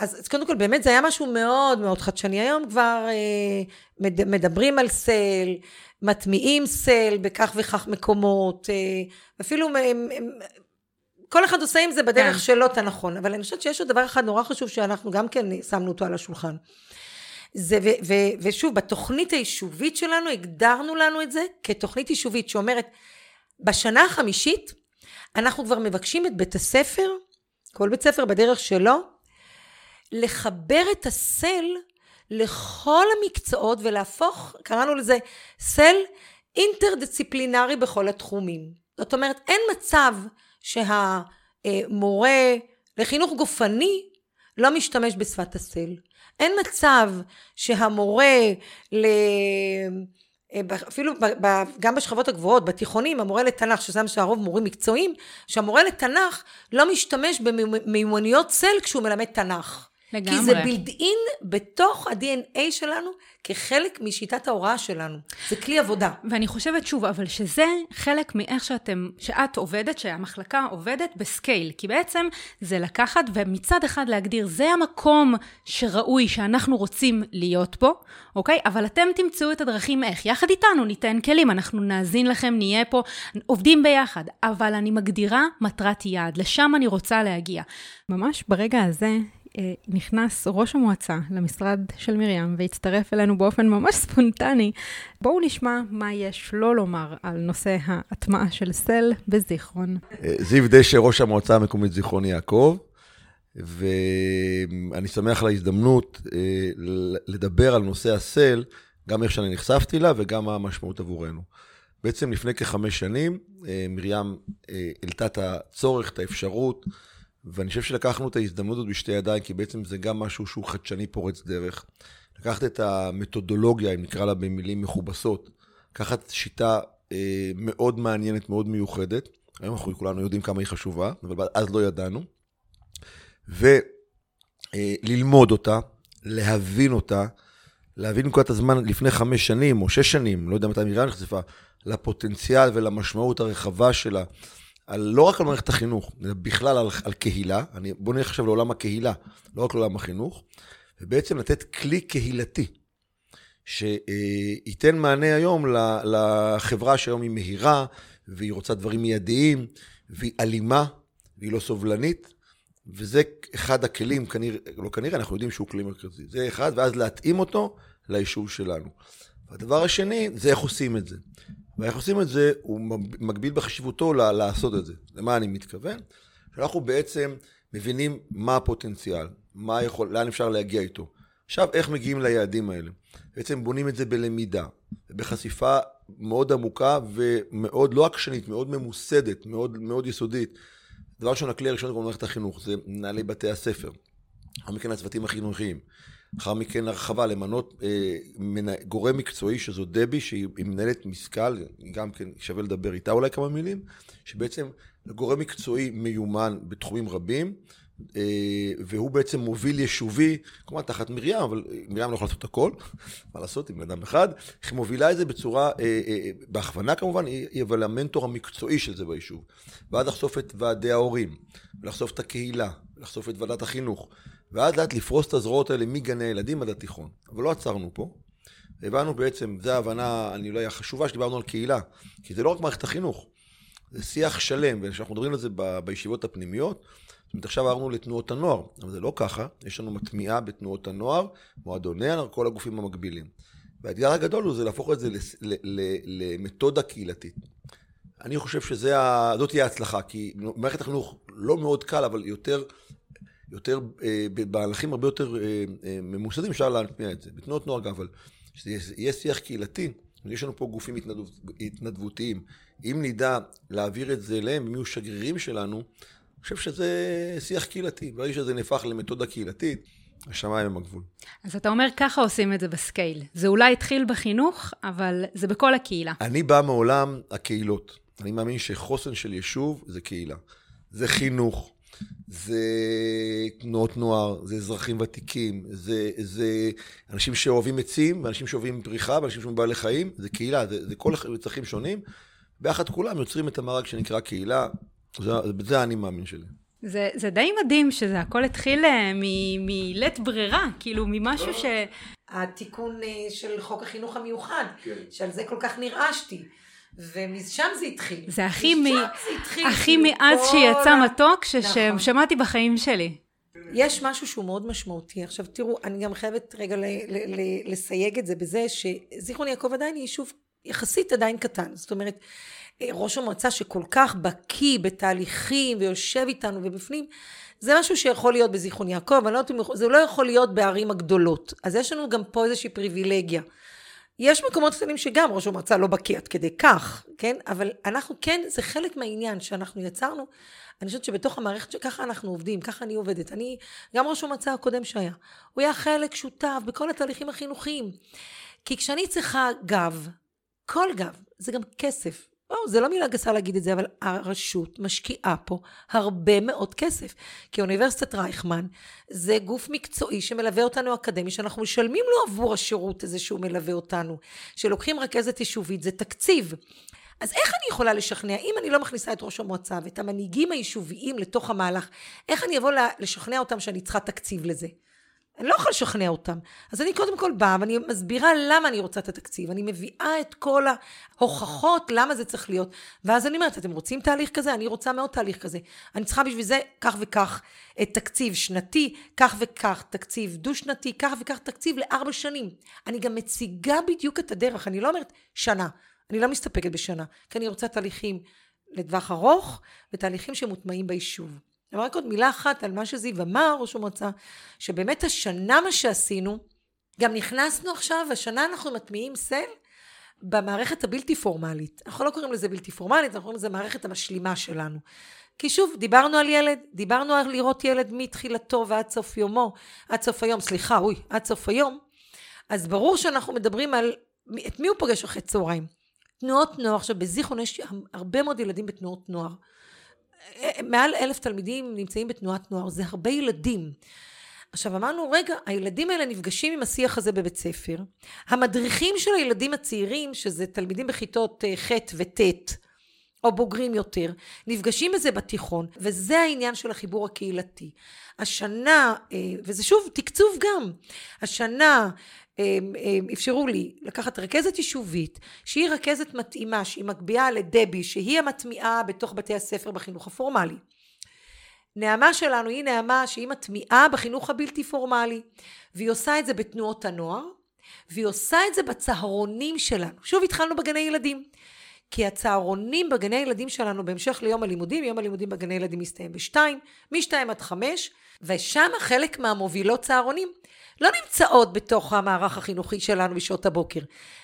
אז, אז קודם כל באמת זה היה משהו מאוד מאוד חדשני. היום כבר אה, מד, מדברים על סל, מטמיעים סל בכך וכך מקומות, אה, אפילו הם, הם, כל אחד עושה עם זה בדרך כן. שלו את הנכון, אבל אני חושבת שיש עוד דבר אחד נורא חשוב שאנחנו גם כן שמנו אותו על השולחן. זה, ו, ו, ושוב, בתוכנית היישובית שלנו הגדרנו לנו את זה כתוכנית יישובית שאומרת, בשנה החמישית אנחנו כבר מבקשים את בית הספר, כל בית ספר בדרך שלו, לחבר את הסל לכל המקצועות ולהפוך, קראנו לזה סל אינטרדיסציפלינרי בכל התחומים. זאת אומרת, אין מצב שהמורה לחינוך גופני לא משתמש בשפת הסל. אין מצב שהמורה ל... אפילו גם בשכבות הגבוהות, בתיכונים, המורה לתנ"ך, שזה מה שהרוב מורים מקצועיים, שהמורה לתנ"ך לא משתמש במיומנויות סל כשהוא מלמד תנ"ך. לגמרי. כי זה בילד אין בתוך ה-DNA שלנו כחלק משיטת ההוראה שלנו. זה כלי עבודה. ואני חושבת שוב, אבל שזה חלק מאיך שאתם, שאת עובדת, שהמחלקה עובדת בסקייל. כי בעצם זה לקחת ומצד אחד להגדיר, זה המקום שראוי שאנחנו רוצים להיות בו, אוקיי? אבל אתם תמצאו את הדרכים איך. יחד איתנו ניתן כלים, אנחנו נאזין לכם, נהיה פה, עובדים ביחד. אבל אני מגדירה מטרת יעד, לשם אני רוצה להגיע. ממש ברגע הזה נכנס ראש המועצה למשרד של מרים והצטרף אלינו באופן ממש ספונטני. בואו נשמע מה יש לו לומר על נושא ההטמעה של סל בזיכרון. אה, זיו דשא, ראש המועצה המקומית זיכרון יעקב, ואני שמח על ההזדמנות אה, לדבר על נושא הסל, גם איך שאני נחשפתי לה וגם מה המשמעות עבורנו. בעצם לפני כחמש שנים, מרים העלתה את הצורך, את האפשרות, ואני חושב שלקחנו את ההזדמנות הזאת בשתי ידיים, כי בעצם זה גם משהו שהוא חדשני פורץ דרך. לקחת את המתודולוגיה, אם נקרא לה במילים מכובסות, לקחת שיטה אה, מאוד מעניינת, מאוד מיוחדת, היום אנחנו כולנו יודעים כמה היא חשובה, אבל אז לא ידענו, וללמוד אה, אותה, להבין אותה, להבין נקודת הזמן לפני חמש שנים או שש שנים, לא יודע מתי מרים נחשפה, לפוטנציאל ולמשמעות הרחבה שלה. על, לא רק על מערכת החינוך, אלא בכלל על, על קהילה. אני, בוא נלך עכשיו לעולם הקהילה, לא רק לעולם החינוך, ובעצם לתת כלי קהילתי, שייתן מענה היום לחברה שהיום היא מהירה, והיא רוצה דברים מיידיים, והיא אלימה, והיא לא סובלנית, וזה אחד הכלים, כנראה, לא כנראה, אנחנו יודעים שהוא כלי מרכזי. זה אחד, ואז להתאים אותו ליישוב שלנו. והדבר השני, זה איך עושים את זה. ואיך עושים את זה, הוא מגביל בחשיבותו לעשות את זה. למה אני מתכוון? שאנחנו בעצם מבינים מה הפוטנציאל, מה יכול, לאן אפשר להגיע איתו. עכשיו, איך מגיעים ליעדים האלה? בעצם בונים את זה בלמידה, בחשיפה מאוד עמוקה ומאוד, לא עקשנית, מאוד ממוסדת, מאוד, מאוד יסודית. דבר ראשון, הכלי הראשון במערכת החינוך זה מנהלי בתי הספר. לאחר מכן הצוותים החינוכיים. לאחר מכן הרחבה למנות אה, גורם מקצועי שזו דבי, שהיא מנהלת משכל, גם כן שווה לדבר איתה אולי כמה מילים, שבעצם גורם מקצועי מיומן בתחומים רבים, אה, והוא בעצם מוביל יישובי, כמובן תחת מרים, אבל מרים לא יכולה לעשות הכל, מה לעשות עם אדם אחד, היא מובילה את זה בצורה, אה, אה, בהכוונה כמובן, היא אבל המנטור המקצועי של זה ביישוב. ואז לחשוף את ועדי ההורים, ולחשוף את הקהילה, ולחשוף את ועדת החינוך, ואז לאט לפרוס את הזרועות האלה מגני הילדים עד התיכון. אבל לא עצרנו פה. הבנו בעצם, זו ההבנה, אני אולי החשובה שדיברנו על קהילה, כי זה לא רק מערכת החינוך, זה שיח שלם, וכשאנחנו מדברים על זה בישיבות הפנימיות, זאת אומרת, עכשיו עברנו לתנועות הנוער, אבל זה לא ככה, יש לנו מטמיעה בתנועות הנוער, מועדוני הנוער, כל הגופים המקבילים. והאתגר הגדול הוא זה להפוך את זה למתודה קהילתית. אני חושב שזאת תהיה ההצלחה, כי במערכת החינוך לא מאוד קל, אבל יותר, יותר אה, בהלכים הרבה יותר אה, אה, ממוסדים אפשר להטמיע את זה. בתנועות נוער גם, אבל שיהיה שיח קהילתי, יש לנו פה גופים התנדב, התנדבותיים. אם נדע להעביר את זה אליהם, אם יהיו שגרירים שלנו, אני חושב שזה שיח קהילתי. ברגע שזה נהפך למתודה קהילתית, השמיים הם הגבול. אז אתה אומר, ככה עושים את זה בסקייל. זה אולי התחיל בחינוך, אבל זה בכל הקהילה. אני בא מעולם הקהילות. אני מאמין שחוסן של יישוב זה קהילה. זה חינוך, זה תנועות נוער, זה אזרחים ותיקים, זה, זה אנשים שאוהבים עצים, ואנשים שאוהבים פריחה, ואנשים שאוהבים בעלי חיים, זה קהילה, זה, זה כל צרכים שונים. ביחד כולם יוצרים את המארג שנקרא קהילה, זה, בזה האני מאמין שלי. זה, זה די מדהים שזה הכל התחיל אה, מלית ברירה, כאילו ממשהו ש... התיקון אה, של חוק החינוך המיוחד, כן. שעל זה כל כך נרעשתי. ומשם זה התחיל. זה הכי, מ... זה התחיל, הכי כאילו מאז שיצא מתוק נכון. ששמעתי בחיים שלי. יש משהו שהוא מאוד משמעותי. עכשיו תראו, אני גם חייבת רגע ל- ל- ל- לסייג את זה בזה שזיכרון יעקב עדיין יישוב יחסית עדיין קטן. זאת אומרת, ראש המועצה שכל כך בקיא בתהליכים ויושב איתנו ובפנים, זה משהו שיכול להיות בזיכרון יעקב, אני לא זה לא יכול להיות בערים הגדולות. אז יש לנו גם פה איזושהי פריבילגיה. יש מקומות קטנים שגם ראש המועצה לא בקיא עד כדי כך, כן? אבל אנחנו כן, זה חלק מהעניין שאנחנו יצרנו. אני חושבת שבתוך המערכת, ככה אנחנו עובדים, ככה אני עובדת. אני, גם ראש המועצה הקודם שהיה, הוא היה חלק שותף בכל התהליכים החינוכיים. כי כשאני צריכה גב, כל גב, זה גם כסף. לא, זה לא מילה גסה להגיד את זה, אבל הרשות משקיעה פה הרבה מאוד כסף. כי אוניברסיטת רייכמן זה גוף מקצועי שמלווה אותנו אקדמי, שאנחנו משלמים לו עבור השירות הזה שהוא מלווה אותנו. שלוקחים רכזת יישובית, זה תקציב. אז איך אני יכולה לשכנע, אם אני לא מכניסה את ראש המועצה ואת המנהיגים היישוביים לתוך המהלך, איך אני אבוא לשכנע אותם שאני צריכה תקציב לזה? אני לא יכולה לשכנע אותם. אז אני קודם כל באה ואני מסבירה למה אני רוצה את התקציב. אני מביאה את כל ההוכחות למה זה צריך להיות. ואז אני אומרת, אתם רוצים תהליך כזה? אני רוצה מאוד תהליך כזה. אני צריכה בשביל זה כך וכך את תקציב שנתי, כך וכך תקציב דו-שנתי, כך וכך תקציב לארבע שנים. אני גם מציגה בדיוק את הדרך. אני לא אומרת שנה. אני לא מסתפקת בשנה. כי אני רוצה תהליכים לטווח ארוך ותהליכים שמוטמעים ביישוב. אבל רק עוד מילה אחת על מה שזיו אמר, ראש המועצה, שבאמת השנה מה שעשינו, גם נכנסנו עכשיו, השנה אנחנו מטמיעים סל במערכת הבלתי פורמלית. אנחנו לא קוראים לזה בלתי פורמלית, אנחנו קוראים לזה מערכת המשלימה שלנו. כי שוב, דיברנו על ילד, דיברנו על לראות ילד מתחילתו ועד סוף יומו, עד סוף היום, סליחה, אוי, עד סוף היום, אז ברור שאנחנו מדברים על את מי הוא פוגש אחרי צהריים. תנועות נוער, עכשיו בזיכרון יש הרבה מאוד ילדים בתנועות נוער. מעל אלף תלמידים נמצאים בתנועת נוער, זה הרבה ילדים. עכשיו אמרנו, רגע, הילדים האלה נפגשים עם השיח הזה בבית ספר. המדריכים של הילדים הצעירים, שזה תלמידים בכיתות אה, ח' וט', או בוגרים יותר, נפגשים בזה בתיכון, וזה העניין של החיבור הקהילתי. השנה, אה, וזה שוב תקצוב גם, השנה אפשרו לי לקחת רכזת יישובית שהיא רכזת מתאימה שהיא מגביהה לדבי שהיא המטמיעה בתוך בתי הספר בחינוך הפורמלי. נעמה שלנו היא נעמה שהיא מטמיעה בחינוך הבלתי פורמלי והיא עושה את זה בתנועות הנוער והיא עושה את זה בצהרונים שלנו. שוב התחלנו בגני ילדים כי הצהרונים בגני הילדים שלנו בהמשך ליום הלימודים, יום הלימודים בגני הילדים מסתיים בשתיים, משתיים עד חמש, ושם חלק מהמובילות צהרונים לא נמצאות בתוך המערך החינוכי שלנו בשעות הבוקר.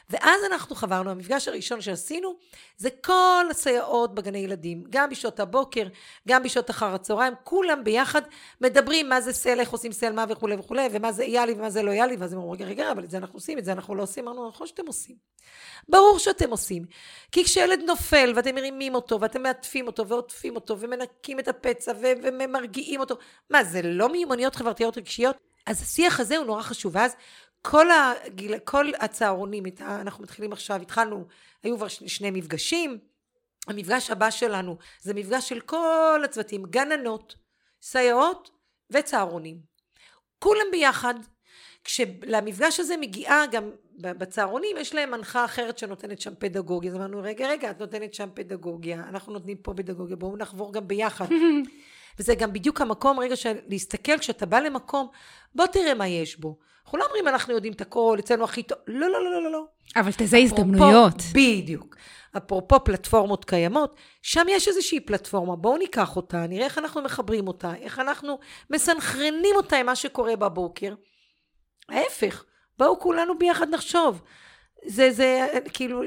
ואז אנחנו חברנו, המפגש הראשון שעשינו זה כל הסייעות בגני ילדים, גם בשעות הבוקר, גם בשעות אחר הצהריים, כולם ביחד מדברים מה זה סל, איך עושים סל, מה וכולי וכולי, ומה זה יאלי ומה זה לא יאלי, ואז הם אומרים, רגע, רגע, אבל את זה אנחנו עושים, את זה אנחנו לא עושים, אמרנו, נכון שאתם עושים. ברור שאתם עושים. כי כשילד נופל ואתם מרימים אותו ואתם מעטפים אותו ועוטפים אותו ומנקים את הפצע ומרגיעים אותו, מה זה לא מיומנויות חברתיות רגשיות? אז השיח הזה הוא נורא חשוב. ואז כל, הגיל, כל הצהרונים, אנחנו מתחילים עכשיו, התחלנו, היו כבר שני מפגשים. המפגש הבא שלנו זה מפגש של כל הצוותים, גננות, סייעות וצהרונים. כולם ביחד. כשלמפגש הזה מגיעה גם בצהרונים יש להם מנחה אחרת שנותנת שם פדגוגיה אז אמרנו רגע רגע את נותנת שם פדגוגיה אנחנו נותנים פה פדגוגיה בואו נחבור גם ביחד [LAUGHS] וזה גם בדיוק המקום רגע של להסתכל כשאתה בא למקום בוא תראה מה יש בו. אנחנו לא אומרים אנחנו יודעים את הכל אצלנו הכי טוב. לא לא לא לא לא אבל תזה הזדמנויות. בדיוק. אפרופו פלטפורמות קיימות שם יש איזושהי פלטפורמה. בואו ניקח אותה נראה איך אנחנו מחברים אותה איך אנחנו מסנכרנים אותה עם מה שקורה בבוקר. ההפך בואו כולנו ביחד נחשוב זה, זה, כאילו,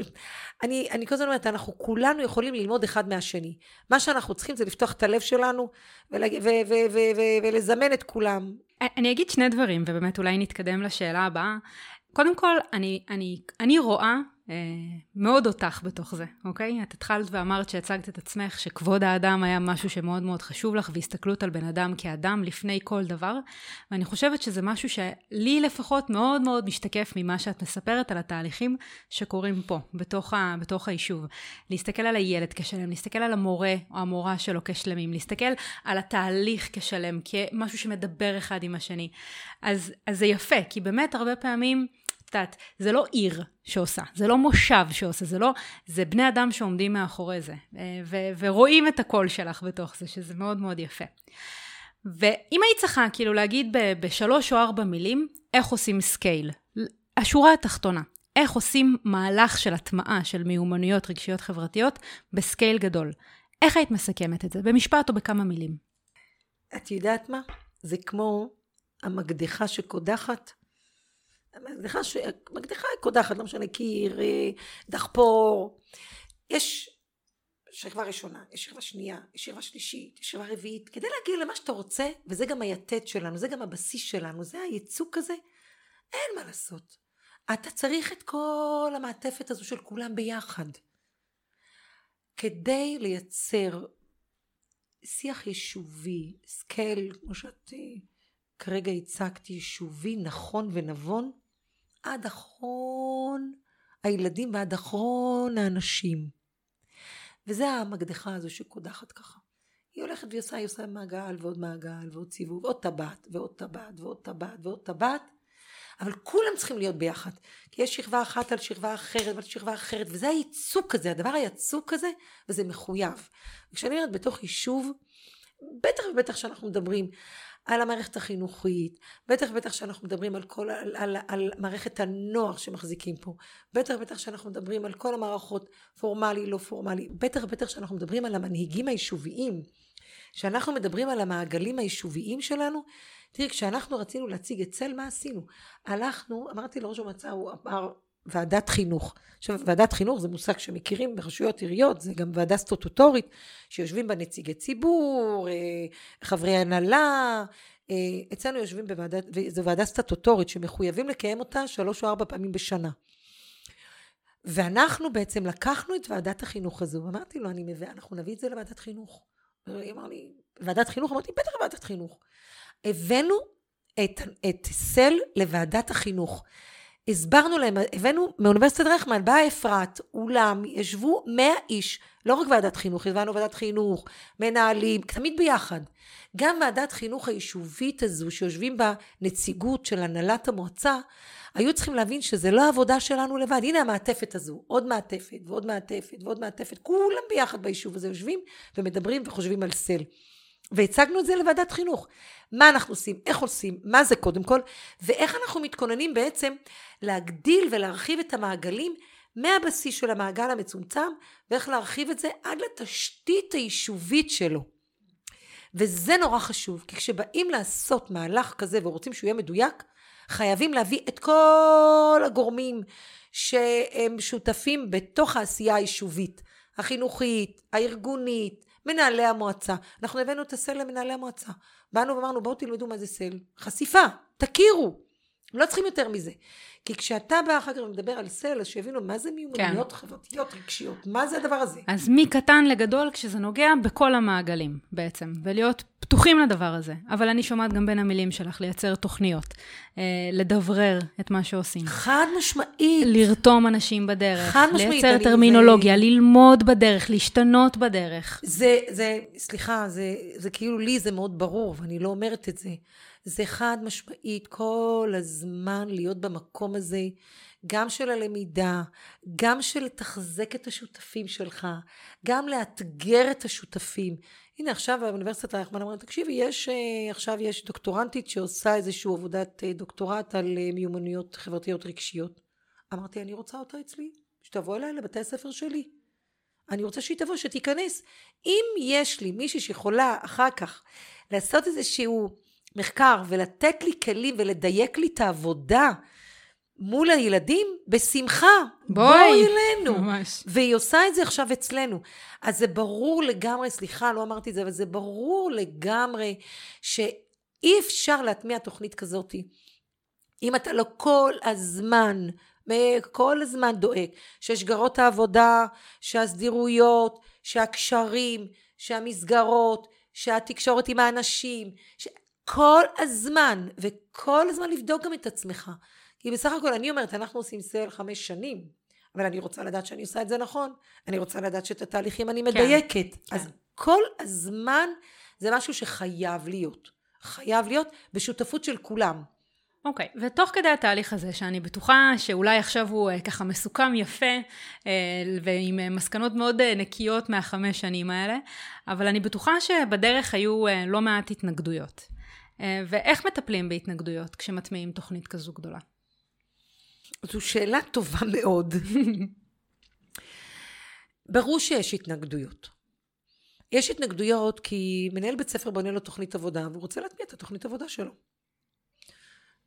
אני, אני כל הזמן אומרת, אנחנו כולנו יכולים ללמוד אחד מהשני. מה שאנחנו צריכים זה לפתוח את הלב שלנו ולג... ו, ו, ו, ו, ולזמן את כולם. אני אגיד שני דברים, ובאמת אולי נתקדם לשאלה הבאה. קודם כל, אני, אני, אני רואה אה, מאוד אותך בתוך זה, אוקיי? את התחלת ואמרת שהצגת את עצמך שכבוד האדם היה משהו שמאוד מאוד חשוב לך, והסתכלות על בן אדם כאדם לפני כל דבר, ואני חושבת שזה משהו שלי לפחות מאוד מאוד משתקף ממה שאת מספרת על התהליכים שקורים פה, בתוך, ה, בתוך היישוב. להסתכל על הילד כשלם, להסתכל על המורה או המורה שלו כשלמים, להסתכל על התהליך כשלם, כמשהו שמדבר אחד עם השני. אז, אז זה יפה, כי באמת הרבה פעמים... את יודעת, זה לא עיר שעושה, זה לא מושב שעושה, זה לא, זה בני אדם שעומדים מאחורי זה, אה, ו- ורואים את הקול שלך בתוך זה, שזה מאוד מאוד יפה. ואם היית צריכה כאילו להגיד ב- בשלוש או ארבע מילים, איך עושים scale? השורה התחתונה, איך עושים מהלך של הטמעה של מיומנויות רגשיות חברתיות ב scale גדול? איך היית מסכמת את זה? במשפט או בכמה מילים? את יודעת מה? זה כמו המקדחה שקודחת מקדחה, ש... מקדחה קודחת, לא משנה, קיר, אה, דחפור. יש שכבה ראשונה, יש שכבה שנייה, יש שכבה שלישית, יש שכבה רביעית. כדי להגיע למה שאתה רוצה, וזה גם היתד שלנו, זה גם הבסיס שלנו, זה הייצוג הזה, אין מה לעשות. אתה צריך את כל המעטפת הזו של כולם ביחד. כדי לייצר שיח יישובי, scale, כמו שאת אה, כרגע הצגתי, יישובי, נכון ונבון, עד אחרון הילדים ועד אחרון האנשים. וזה המקדחה הזו שקודחת ככה. היא הולכת והיא עושה, היא עושה מעגל ועוד מעגל ועוד סיבוב, ועוד טבעת ועוד טבעת ועוד טבעת ועוד טבעת, אבל כולם צריכים להיות ביחד. כי יש שכבה אחת על שכבה אחרת ועל שכבה אחרת, וזה הייצוג כזה, הדבר היצוק כזה, וזה מחויב. וכשאני אומרת בתוך יישוב, בטח ובטח שאנחנו מדברים על המערכת החינוכית, בטח ובטח שאנחנו מדברים על כל, על, על, על מערכת הנוער שמחזיקים פה, בטח ובטח שאנחנו מדברים על כל המערכות פורמלי, לא פורמלי, בטח ובטח שאנחנו מדברים על המנהיגים היישוביים, שאנחנו מדברים על המעגלים היישוביים שלנו, תראי, כשאנחנו רצינו להציג את צל, מה עשינו? הלכנו, אמרתי לראש המועצה, הוא אמר, ועדת חינוך. עכשיו, ועדת חינוך זה מושג שמכירים ברשויות עיריות, זה גם ועדה סטטוטורית, שיושבים בה נציגי ציבור, אה, חברי הנהלה, אה, אצלנו יושבים בוועדת, וזו ועדה סטטוטורית שמחויבים לקיים אותה שלוש או ארבע פעמים בשנה. ואנחנו בעצם לקחנו את ועדת החינוך הזו, ואמרתי לו, אני מביא, אנחנו נביא את זה לוועדת חינוך. הוא אמר לי, ועדת חינוך? אמרתי, בטח ועדת חינוך. הבאנו את, את סל לוועדת החינוך. הסברנו להם, הבאנו מאוניברסיטת רייכמן, באה אפרת, אולם, ישבו מאה איש, לא רק ועדת חינוך, הבאנו ועדת חינוך, מנהלים, תמיד ביחד. גם ועדת חינוך היישובית הזו, שיושבים בה נציגות של הנהלת המועצה, היו צריכים להבין שזה לא העבודה שלנו לבד. הנה המעטפת הזו, עוד מעטפת ועוד מעטפת ועוד מעטפת, כולם ביחד ביישוב הזה יושבים ומדברים וחושבים על סל. והצגנו את זה לוועדת חינוך. מה אנחנו עושים, איך עושים, מה זה קודם כל, ואיך אנחנו מתכוננים בעצם להגדיל ולהרחיב את המעגלים מהבסיס של המעגל המצומצם, ואיך להרחיב את זה עד לתשתית היישובית שלו. וזה נורא חשוב, כי כשבאים לעשות מהלך כזה ורוצים שהוא יהיה מדויק, חייבים להביא את כל הגורמים שהם שותפים בתוך העשייה היישובית, החינוכית, הארגונית, מנהלי המועצה. אנחנו הבאנו את הסל למנהלי המועצה. באנו ואמרנו בואו תלמדו מה זה סל. חשיפה, תכירו. לא צריכים יותר מזה. כי כשאתה בא אחר כך ומדבר על סל, אז שיבינו מה זה מיומנויות כן. חברתיות רגשיות, מה זה הדבר הזה. אז מקטן לגדול, כשזה נוגע בכל המעגלים בעצם, ולהיות פתוחים לדבר הזה. אבל אני שומעת גם בין המילים שלך, לייצר תוכניות, אה, לדברר את מה שעושים. חד משמעית. לרתום אנשים בדרך. חד משמעית. לייצר טרמינולוגיה, זה... ללמוד בדרך, להשתנות בדרך. זה, זה, סליחה, זה, זה כאילו לי זה מאוד ברור, ואני לא אומרת את זה. זה חד משמעית כל הזמן להיות במקום הזה, גם של הלמידה, גם של לתחזק את השותפים שלך, גם לאתגר את השותפים. הנה עכשיו באוניברסיטת רייכמן אמרה, תקשיבי, יש, אה, עכשיו יש דוקטורנטית שעושה איזושהי עבודת אה, דוקטורט על אה, מיומנויות חברתיות רגשיות. אמרתי, אני רוצה אותה אצלי, שתבוא אליי לבתי הספר שלי. אני רוצה שהיא תבוא, שתיכנס. אם יש לי מישהי שיכולה אחר כך לעשות איזשהו מחקר ולתת לי כלים ולדייק לי את העבודה מול הילדים, בשמחה. בואי. בואי אלינו. ממש. והיא עושה את זה עכשיו אצלנו. אז זה ברור לגמרי, סליחה, לא אמרתי את זה, אבל זה ברור לגמרי שאי אפשר להטמיע תוכנית כזאת. אם אתה לא כל הזמן, כל הזמן דואג ששגרות העבודה, שהסדירויות, שהקשרים, שהמסגרות, שהתקשורת עם האנשים, ש... כל הזמן, וכל הזמן לבדוק גם את עצמך. כי בסך הכל אני אומרת, אנחנו עושים סל חמש שנים, אבל אני רוצה לדעת שאני עושה את זה נכון. אני רוצה לדעת שאת התהליכים אני כן, מדייקת. כן, אז כן. כל הזמן זה משהו שחייב להיות. חייב להיות בשותפות של כולם. אוקיי, okay. ותוך כדי התהליך הזה, שאני בטוחה שאולי עכשיו הוא uh, ככה מסוכם יפה, uh, ועם uh, מסקנות מאוד נקיות מהחמש שנים האלה, אבל אני בטוחה שבדרך היו לא מעט התנגדויות. אה, ואיך מטפלים בהתנגדויות כשמטמיעים תוכנית כזו גדולה? זו שאלה טובה מאוד. [LAUGHS] ברור שיש התנגדויות. יש התנגדויות כי מנהל בית ספר בונה לו תוכנית עבודה והוא רוצה להטמיע את התוכנית עבודה שלו.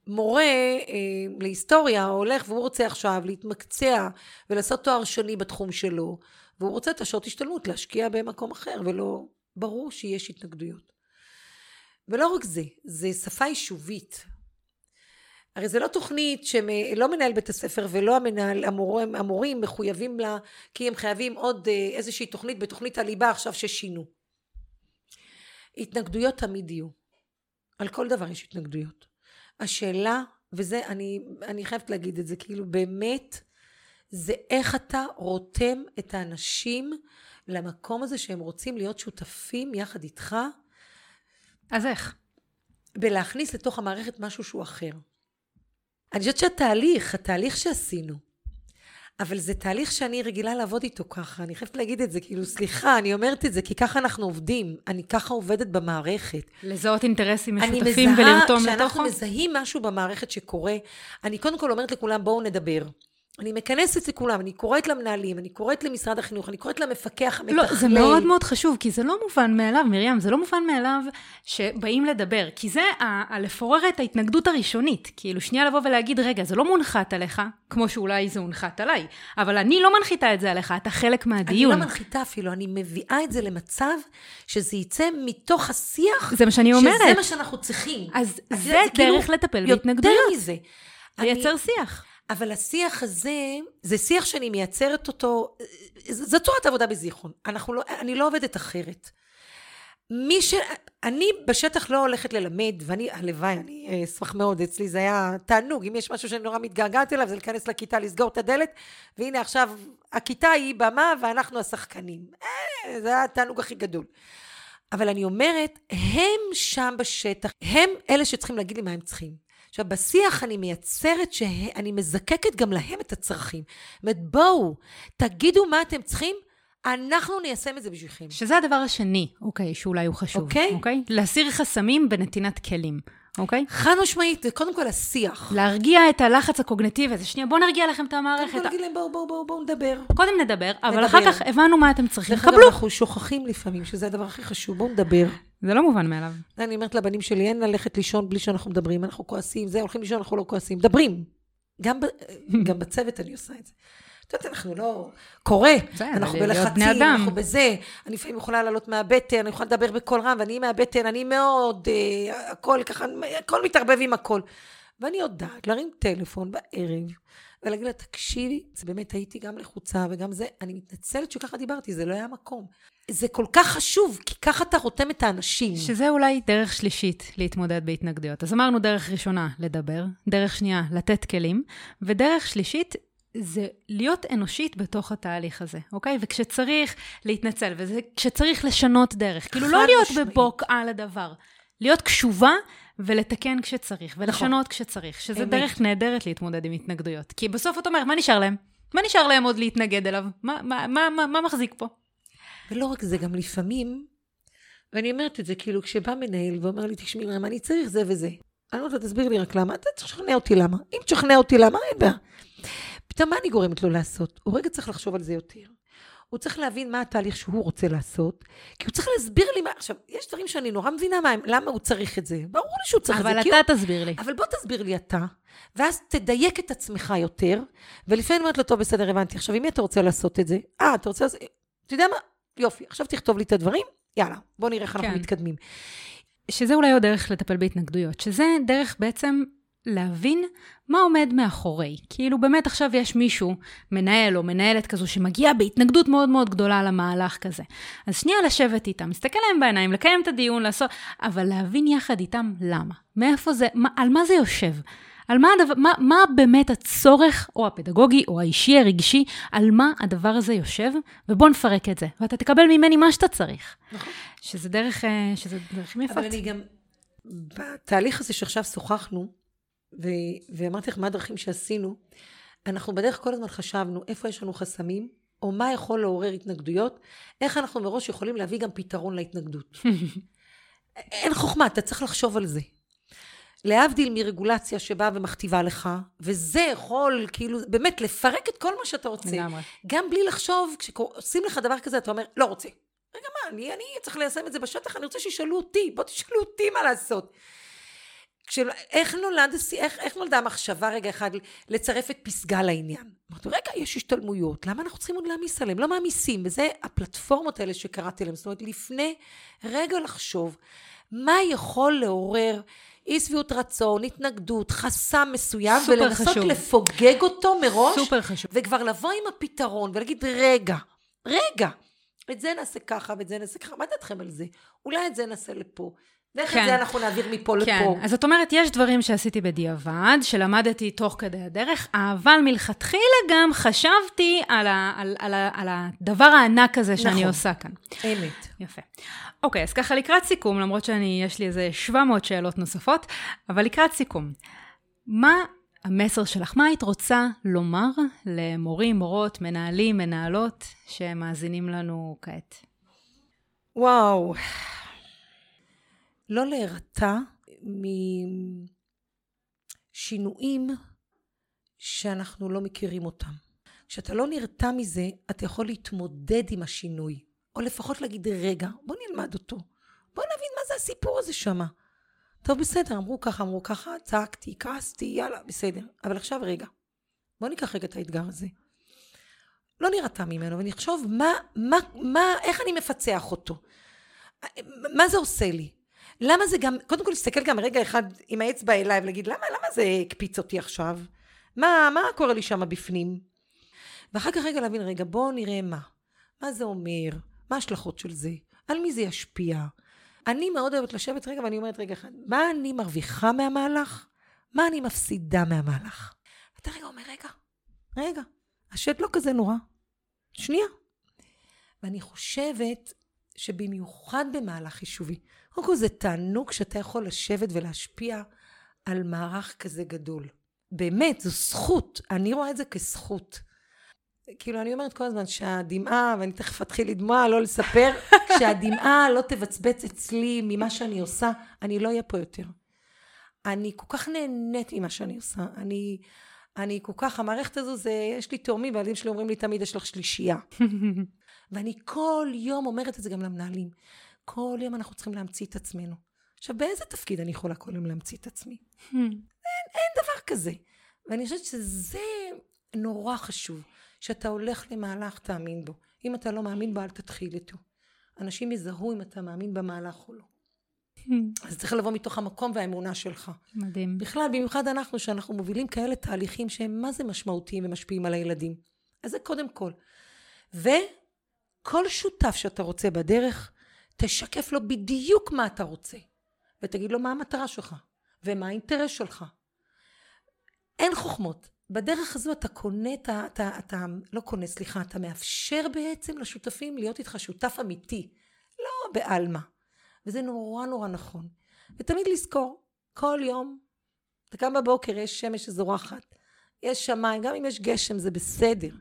מורה אה, להיסטוריה הולך והוא רוצה עכשיו להתמקצע ולעשות תואר שני בתחום שלו והוא רוצה את השעות השתלמות להשקיע במקום אחר ולא ברור שיש התנגדויות. ולא רק זה, זה שפה יישובית. הרי זה לא תוכנית שלא מנהל בית הספר ולא המנהל, המורים, המורים מחויבים לה כי הם חייבים עוד אה, איזושהי תוכנית בתוכנית הליבה עכשיו ששינו. התנגדויות תמיד יהיו. על כל דבר יש התנגדויות. השאלה, וזה, אני, אני חייבת להגיד את זה, כאילו באמת, זה איך אתה רותם את האנשים למקום הזה שהם רוצים להיות שותפים יחד איתך אז איך? בלהכניס לתוך המערכת משהו שהוא אחר. אני חושבת שהתהליך, התהליך שעשינו, אבל זה תהליך שאני רגילה לעבוד איתו ככה, אני חייבת להגיד את זה, כאילו, סליחה, אני אומרת את זה, כי ככה אנחנו עובדים, אני ככה עובדת במערכת. לזהות אינטרסים משותפים ולרתום לתוכו? אני מזהה, כשאנחנו מזהים משהו במערכת שקורה, אני קודם כל אומרת לכולם, בואו נדבר. אני מכנסת לכולם, אני קוראת למנהלים, אני קוראת למשרד החינוך, אני קוראת למפקח המתכלל. לא, זה מאוד מאוד חשוב, כי זה לא מובן מאליו, מרים, זה לא מובן מאליו שבאים לדבר, כי זה ה- לפורר את ההתנגדות הראשונית. כאילו, שנייה לבוא ולהגיד, רגע, זה לא מונחת עליך, כמו שאולי זה הונחת עליי, אבל אני לא מנחיתה את זה עליך, אתה חלק מהדיון. אני לא מנחיתה אפילו, אני מביאה את זה למצב שזה יצא מתוך השיח. זה מה שאני אומרת. שזה מה שאנחנו צריכים. אז זה, זה כאילו דרך לטפל בהתנגדויות. יותר מזה. לייצר. שיח. אבל השיח הזה, זה שיח שאני מייצרת אותו, זו צורת עבודה בזיכרון. אנחנו לא, אני לא עובדת אחרת. מי ש... אני בשטח לא הולכת ללמד, ואני, הלוואי, אני אשמח מאוד, אצלי זה היה תענוג, אם יש משהו שאני נורא מתגעגעת אליו, זה להיכנס לכיתה, לסגור את הדלת, והנה עכשיו, הכיתה היא במה ואנחנו השחקנים. אה, זה היה התענוג הכי גדול. אבל אני אומרת, הם שם בשטח, הם אלה שצריכים להגיד לי מה הם צריכים. עכשיו, בשיח אני מייצרת שאני מזקקת גם להם את הצרכים. זאת אומרת, בואו, תגידו מה אתם צריכים, אנחנו ניישם את זה בשבילכם. שזה הדבר השני, אוקיי, שאולי הוא חשוב. אוקיי? אוקיי? להסיר חסמים בנתינת כלים. אוקיי? חד משמעית, זה קודם כל השיח. להרגיע את הלחץ הקוגנטיבי הזה. שנייה, בואו נרגיע לכם את קודם המערכת. כל להגיד להם בואו בואו בואו בואו נדבר. קודם נדבר, אבל נדבר. אחר כך הבנו מה אתם צריכים. דרך אגב, קבלו. אנחנו שוכחים לפעמים שזה הדבר הכי חשוב, בואו נדבר. זה לא מובן מאליו. אני אומרת לבנים שלי, אין ללכת לישון בלי שאנחנו מדברים, אנחנו כועסים, זה, הולכים לישון, אנחנו לא כועסים, מדברים. גם, ב, [LAUGHS] גם בצוות אני עושה את זה. את יודעת, אנחנו לא... קורה, אנחנו בלחצים. אנחנו בזה. אני לפעמים יכולה לעלות מהבטן, אני יכולה לדבר בקול רם, ואני מהבטן, אני מאוד, אה, הכל ככה, הכל מתערבב עם הכל. ואני יודעת להרים טלפון בערב, ולהגיד לה, תקשיבי, זה באמת הייתי גם לחוצה וגם זה, אני מתנצלת שככה דיברתי, זה לא היה מקום. זה כל כך חשוב, כי ככה אתה רותם את האנשים. שזה אולי דרך שלישית להתמודד בהתנגדויות. אז אמרנו דרך ראשונה, לדבר, דרך שנייה, לתת כלים, ודרך שלישית, זה להיות אנושית בתוך התהליך הזה, אוקיי? וכשצריך להתנצל, וכשצריך לשנות דרך, כאילו לא להיות משמעית. בבוק על הדבר, להיות קשובה ולתקן כשצריך, ולשנות כשצריך, שזה נכון. אמת. דרך נהדרת להתמודד עם התנגדויות. כי בסוף את אומרת, מה נשאר להם? מה נשאר להם עוד להתנגד אליו? מה, מה, מה, מה, מה מחזיק פה? ולא רק זה, גם לפעמים, ואני אומרת את זה, כאילו, כשבא מנהל ואומר לי, תשמעי, רם, אני צריך זה וזה. אני אומרת לו, תסביר לי רק למה. אתה לשכנע אותי למה. אם תשכנע אותי למה, אין בעיה. פתאום מה אני גורמת לו לעשות? הוא רגע צריך לחשוב על זה יותר. הוא צריך להבין מה התהליך שהוא רוצה לעשות, כי הוא צריך להסביר לי מה... עכשיו, יש דברים שאני נורא מבינה מה, הם- למה הוא צריך את זה. ברור לי שהוא צריך את זה. אבל אתה תסביר לי. אבל בוא תסביר לי אתה, ואז תדייק את עצמך יותר, ולפעמים אני אומרת לו, טוב, בסדר, הבנתי. עכשיו, עם מי אתה רוצה לעשות את זה? אה, אתה רוצה לעשות... אתה יודע מה? יופי, עכשיו תכתוב לי את הדברים, יאללה, בוא נראה איך אנחנו כן. מתקדמים. שזה אולי עוד דרך לטפל בהתנגדויות, שזה דרך בעצם להבין מה עומד מאחורי. כאילו באמת עכשיו יש מישהו, מנהל או מנהלת כזו, שמגיע בהתנגדות מאוד מאוד גדולה למהלך כזה. אז שנייה לשבת איתם, להסתכל להם בעיניים, לקיים את הדיון, לעשות, אבל להבין יחד איתם למה. מאיפה זה, מה, על מה זה יושב. על מה, הדבר, מה, מה באמת הצורך, או הפדגוגי, או האישי, הרגשי, על מה הדבר הזה יושב, ובוא נפרק את זה. ואתה תקבל ממני מה שאתה צריך. נכון. שזה דרך, אה, שזה דרכים יפות. אבל אני גם, בתהליך הזה שעכשיו שוחחנו, ו- ואמרתי לך מה הדרכים שעשינו, אנחנו בדרך כל הזמן חשבנו איפה יש לנו חסמים, או מה יכול לעורר התנגדויות, איך אנחנו מראש יכולים להביא גם פתרון להתנגדות. [LAUGHS] אין חוכמה, אתה צריך לחשוב על זה. להבדיל מרגולציה שבאה ומכתיבה לך, וזה יכול כאילו באמת לפרק את כל מה שאתה רוצה. לגמרי. גם בלי לחשוב, כשעושים לך דבר כזה, אתה אומר, לא רוצה. רגע, מה, אני, אני צריך ליישם את זה בשטח, אני רוצה שישאלו אותי, בוא תשאלו אותי מה לעשות. כשל... איך, נולד, איך, איך נולדה המחשבה רגע אחד לצרף את פסגה לעניין? אמרתי, רגע, יש השתלמויות, למה אנחנו צריכים עוד להעמיס עליהם? לא מעמיסים, וזה הפלטפורמות האלה שקראתי להם. זאת אומרת, לפני רגע לחשוב מה יכול לעורר אי שביעות רצון, התנגדות, חסם מסוים, ולנסות חשוב. לפוגג אותו מראש, סופר חשוב. וכבר לבוא עם הפתרון ולהגיד, רגע, רגע, את זה נעשה ככה ואת זה נעשה ככה, מה דעתכם על זה? אולי את זה נעשה לפה. ואיך כן. את זה אנחנו נעביר מפה כן, לפה. אז את אומרת, יש דברים שעשיתי בדיעבד, שלמדתי תוך כדי הדרך, אבל מלכתחילה גם חשבתי על, ה, על, על, ה, על הדבר הענק הזה שאני נכון. עושה כאן. אמת. יפה. אוקיי, אז ככה לקראת סיכום, למרות שאני, יש לי איזה 700 שאלות נוספות, אבל לקראת סיכום, מה המסר שלך? מה היית רוצה לומר למורים, מורות, מנהלים, מנהלות, שמאזינים לנו כעת? וואו. לא להירתע משינויים שאנחנו לא מכירים אותם. כשאתה לא נרתע מזה, אתה יכול להתמודד עם השינוי. או לפחות להגיד, רגע, בוא נלמד אותו. בוא נבין מה זה הסיפור הזה שמה. טוב, בסדר, אמרו ככה, אמרו ככה, צעקתי, כעסתי, יאללה, בסדר. אבל עכשיו רגע. בוא ניקח רגע את האתגר הזה. לא נירתע ממנו, ונחשוב מה, מה, מה, איך אני מפצח אותו. מה זה עושה לי? למה זה גם, קודם כל להסתכל גם רגע אחד עם האצבע אליי ולהגיד, למה, למה זה הקפיץ אותי עכשיו? מה, מה קורה לי שם בפנים? ואחר כך רגע להבין, רגע, בואו נראה מה. מה זה אומר? מה ההשלכות של זה? על מי זה ישפיע? אני מאוד אוהבת לשבת רגע ואני אומרת, רגע אחד, מה אני מרוויחה מהמהלך? מה אני מפסידה מהמהלך? ואתה רגע אומר, רגע, רגע, השד לא כזה נורא. שנייה. ואני חושבת שבמיוחד במהלך יישובי, קודם כל זה תענוג שאתה יכול לשבת ולהשפיע על מערך כזה גדול. באמת, זו זכות. אני רואה את זה כזכות. כאילו, אני אומרת כל הזמן שהדמעה, ואני תכף אתחיל לדמוע, לא לספר, [LAUGHS] כשהדמעה לא תבצבץ אצלי ממה שאני עושה, אני לא אהיה פה יותר. אני כל כך נהנית ממה שאני עושה. אני, אני כל כך, המערכת הזו זה, יש לי תאומים, והילדים שלי אומרים לי תמיד, יש לך שלישייה. [LAUGHS] ואני כל יום אומרת את זה גם למנהלים. כל יום אנחנו צריכים להמציא את עצמנו. עכשיו, באיזה תפקיד אני יכולה כל יום להמציא את עצמי? אין, אין דבר כזה. ואני חושבת שזה נורא חשוב, שאתה הולך למהלך, תאמין בו. אם אתה לא מאמין בו, אל תתחיל איתו. אנשים יזהו אם אתה מאמין במהלך או לא. אז צריך לבוא מתוך המקום והאמונה שלך. מדהים. בכלל, במיוחד אנחנו, שאנחנו מובילים כאלה תהליכים שהם מה זה משמעותיים ומשפיעים על הילדים. אז זה קודם כל. וכל שותף שאתה רוצה בדרך, תשקף לו בדיוק מה אתה רוצה. ותגיד לו מה המטרה שלך, ומה האינטרס שלך. אין חוכמות. בדרך הזו אתה קונה, אתה, אתה, אתה לא קונה, סליחה, אתה מאפשר בעצם לשותפים להיות איתך שותף אמיתי, לא בעלמא. וזה נורא נורא נכון. ותמיד לזכור, כל יום, אתה קם בבוקר, יש שמש שזורחת, יש שמיים, גם אם יש גשם זה בסדר,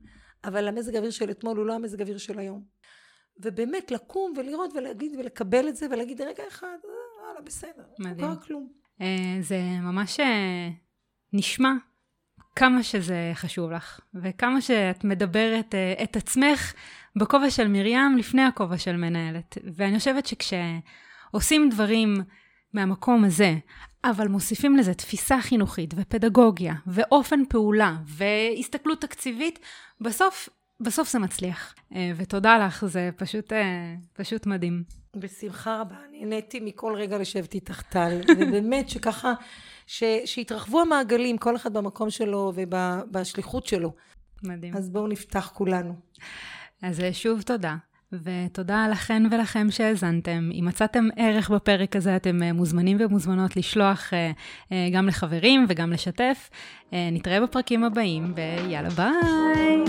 אבל המזג האוויר של אתמול הוא לא המזג האוויר של היום. ובאמת לקום ולראות ולהגיד ולקבל את זה ולהגיד רגע אחד, וואלה בסדר, מדהים. לא קרה כלום. אה, זה ממש אה, נשמע כמה שזה חשוב לך, וכמה שאת מדברת אה, את עצמך בכובע של מרים לפני הכובע של מנהלת. ואני חושבת שכשעושים דברים מהמקום הזה, אבל מוסיפים לזה תפיסה חינוכית ופדגוגיה ואופן פעולה והסתכלות תקציבית, בסוף, בסוף זה מצליח. אה, ותודה לך, זה פשוט, אה, פשוט מדהים. בשמחה רבה, נהניתי מכל רגע לשבת איתך טל, [LAUGHS] ובאמת שככה, ש, שיתרחבו המעגלים, כל אחד במקום שלו ובשליחות שלו. מדהים. אז בואו נפתח כולנו. אז אה, שוב תודה. ותודה לכן ולכם שהאזנתם. אם מצאתם ערך בפרק הזה, אתם מוזמנים ומוזמנות לשלוח גם לחברים וגם לשתף. נתראה בפרקים הבאים, ויאללה ביי!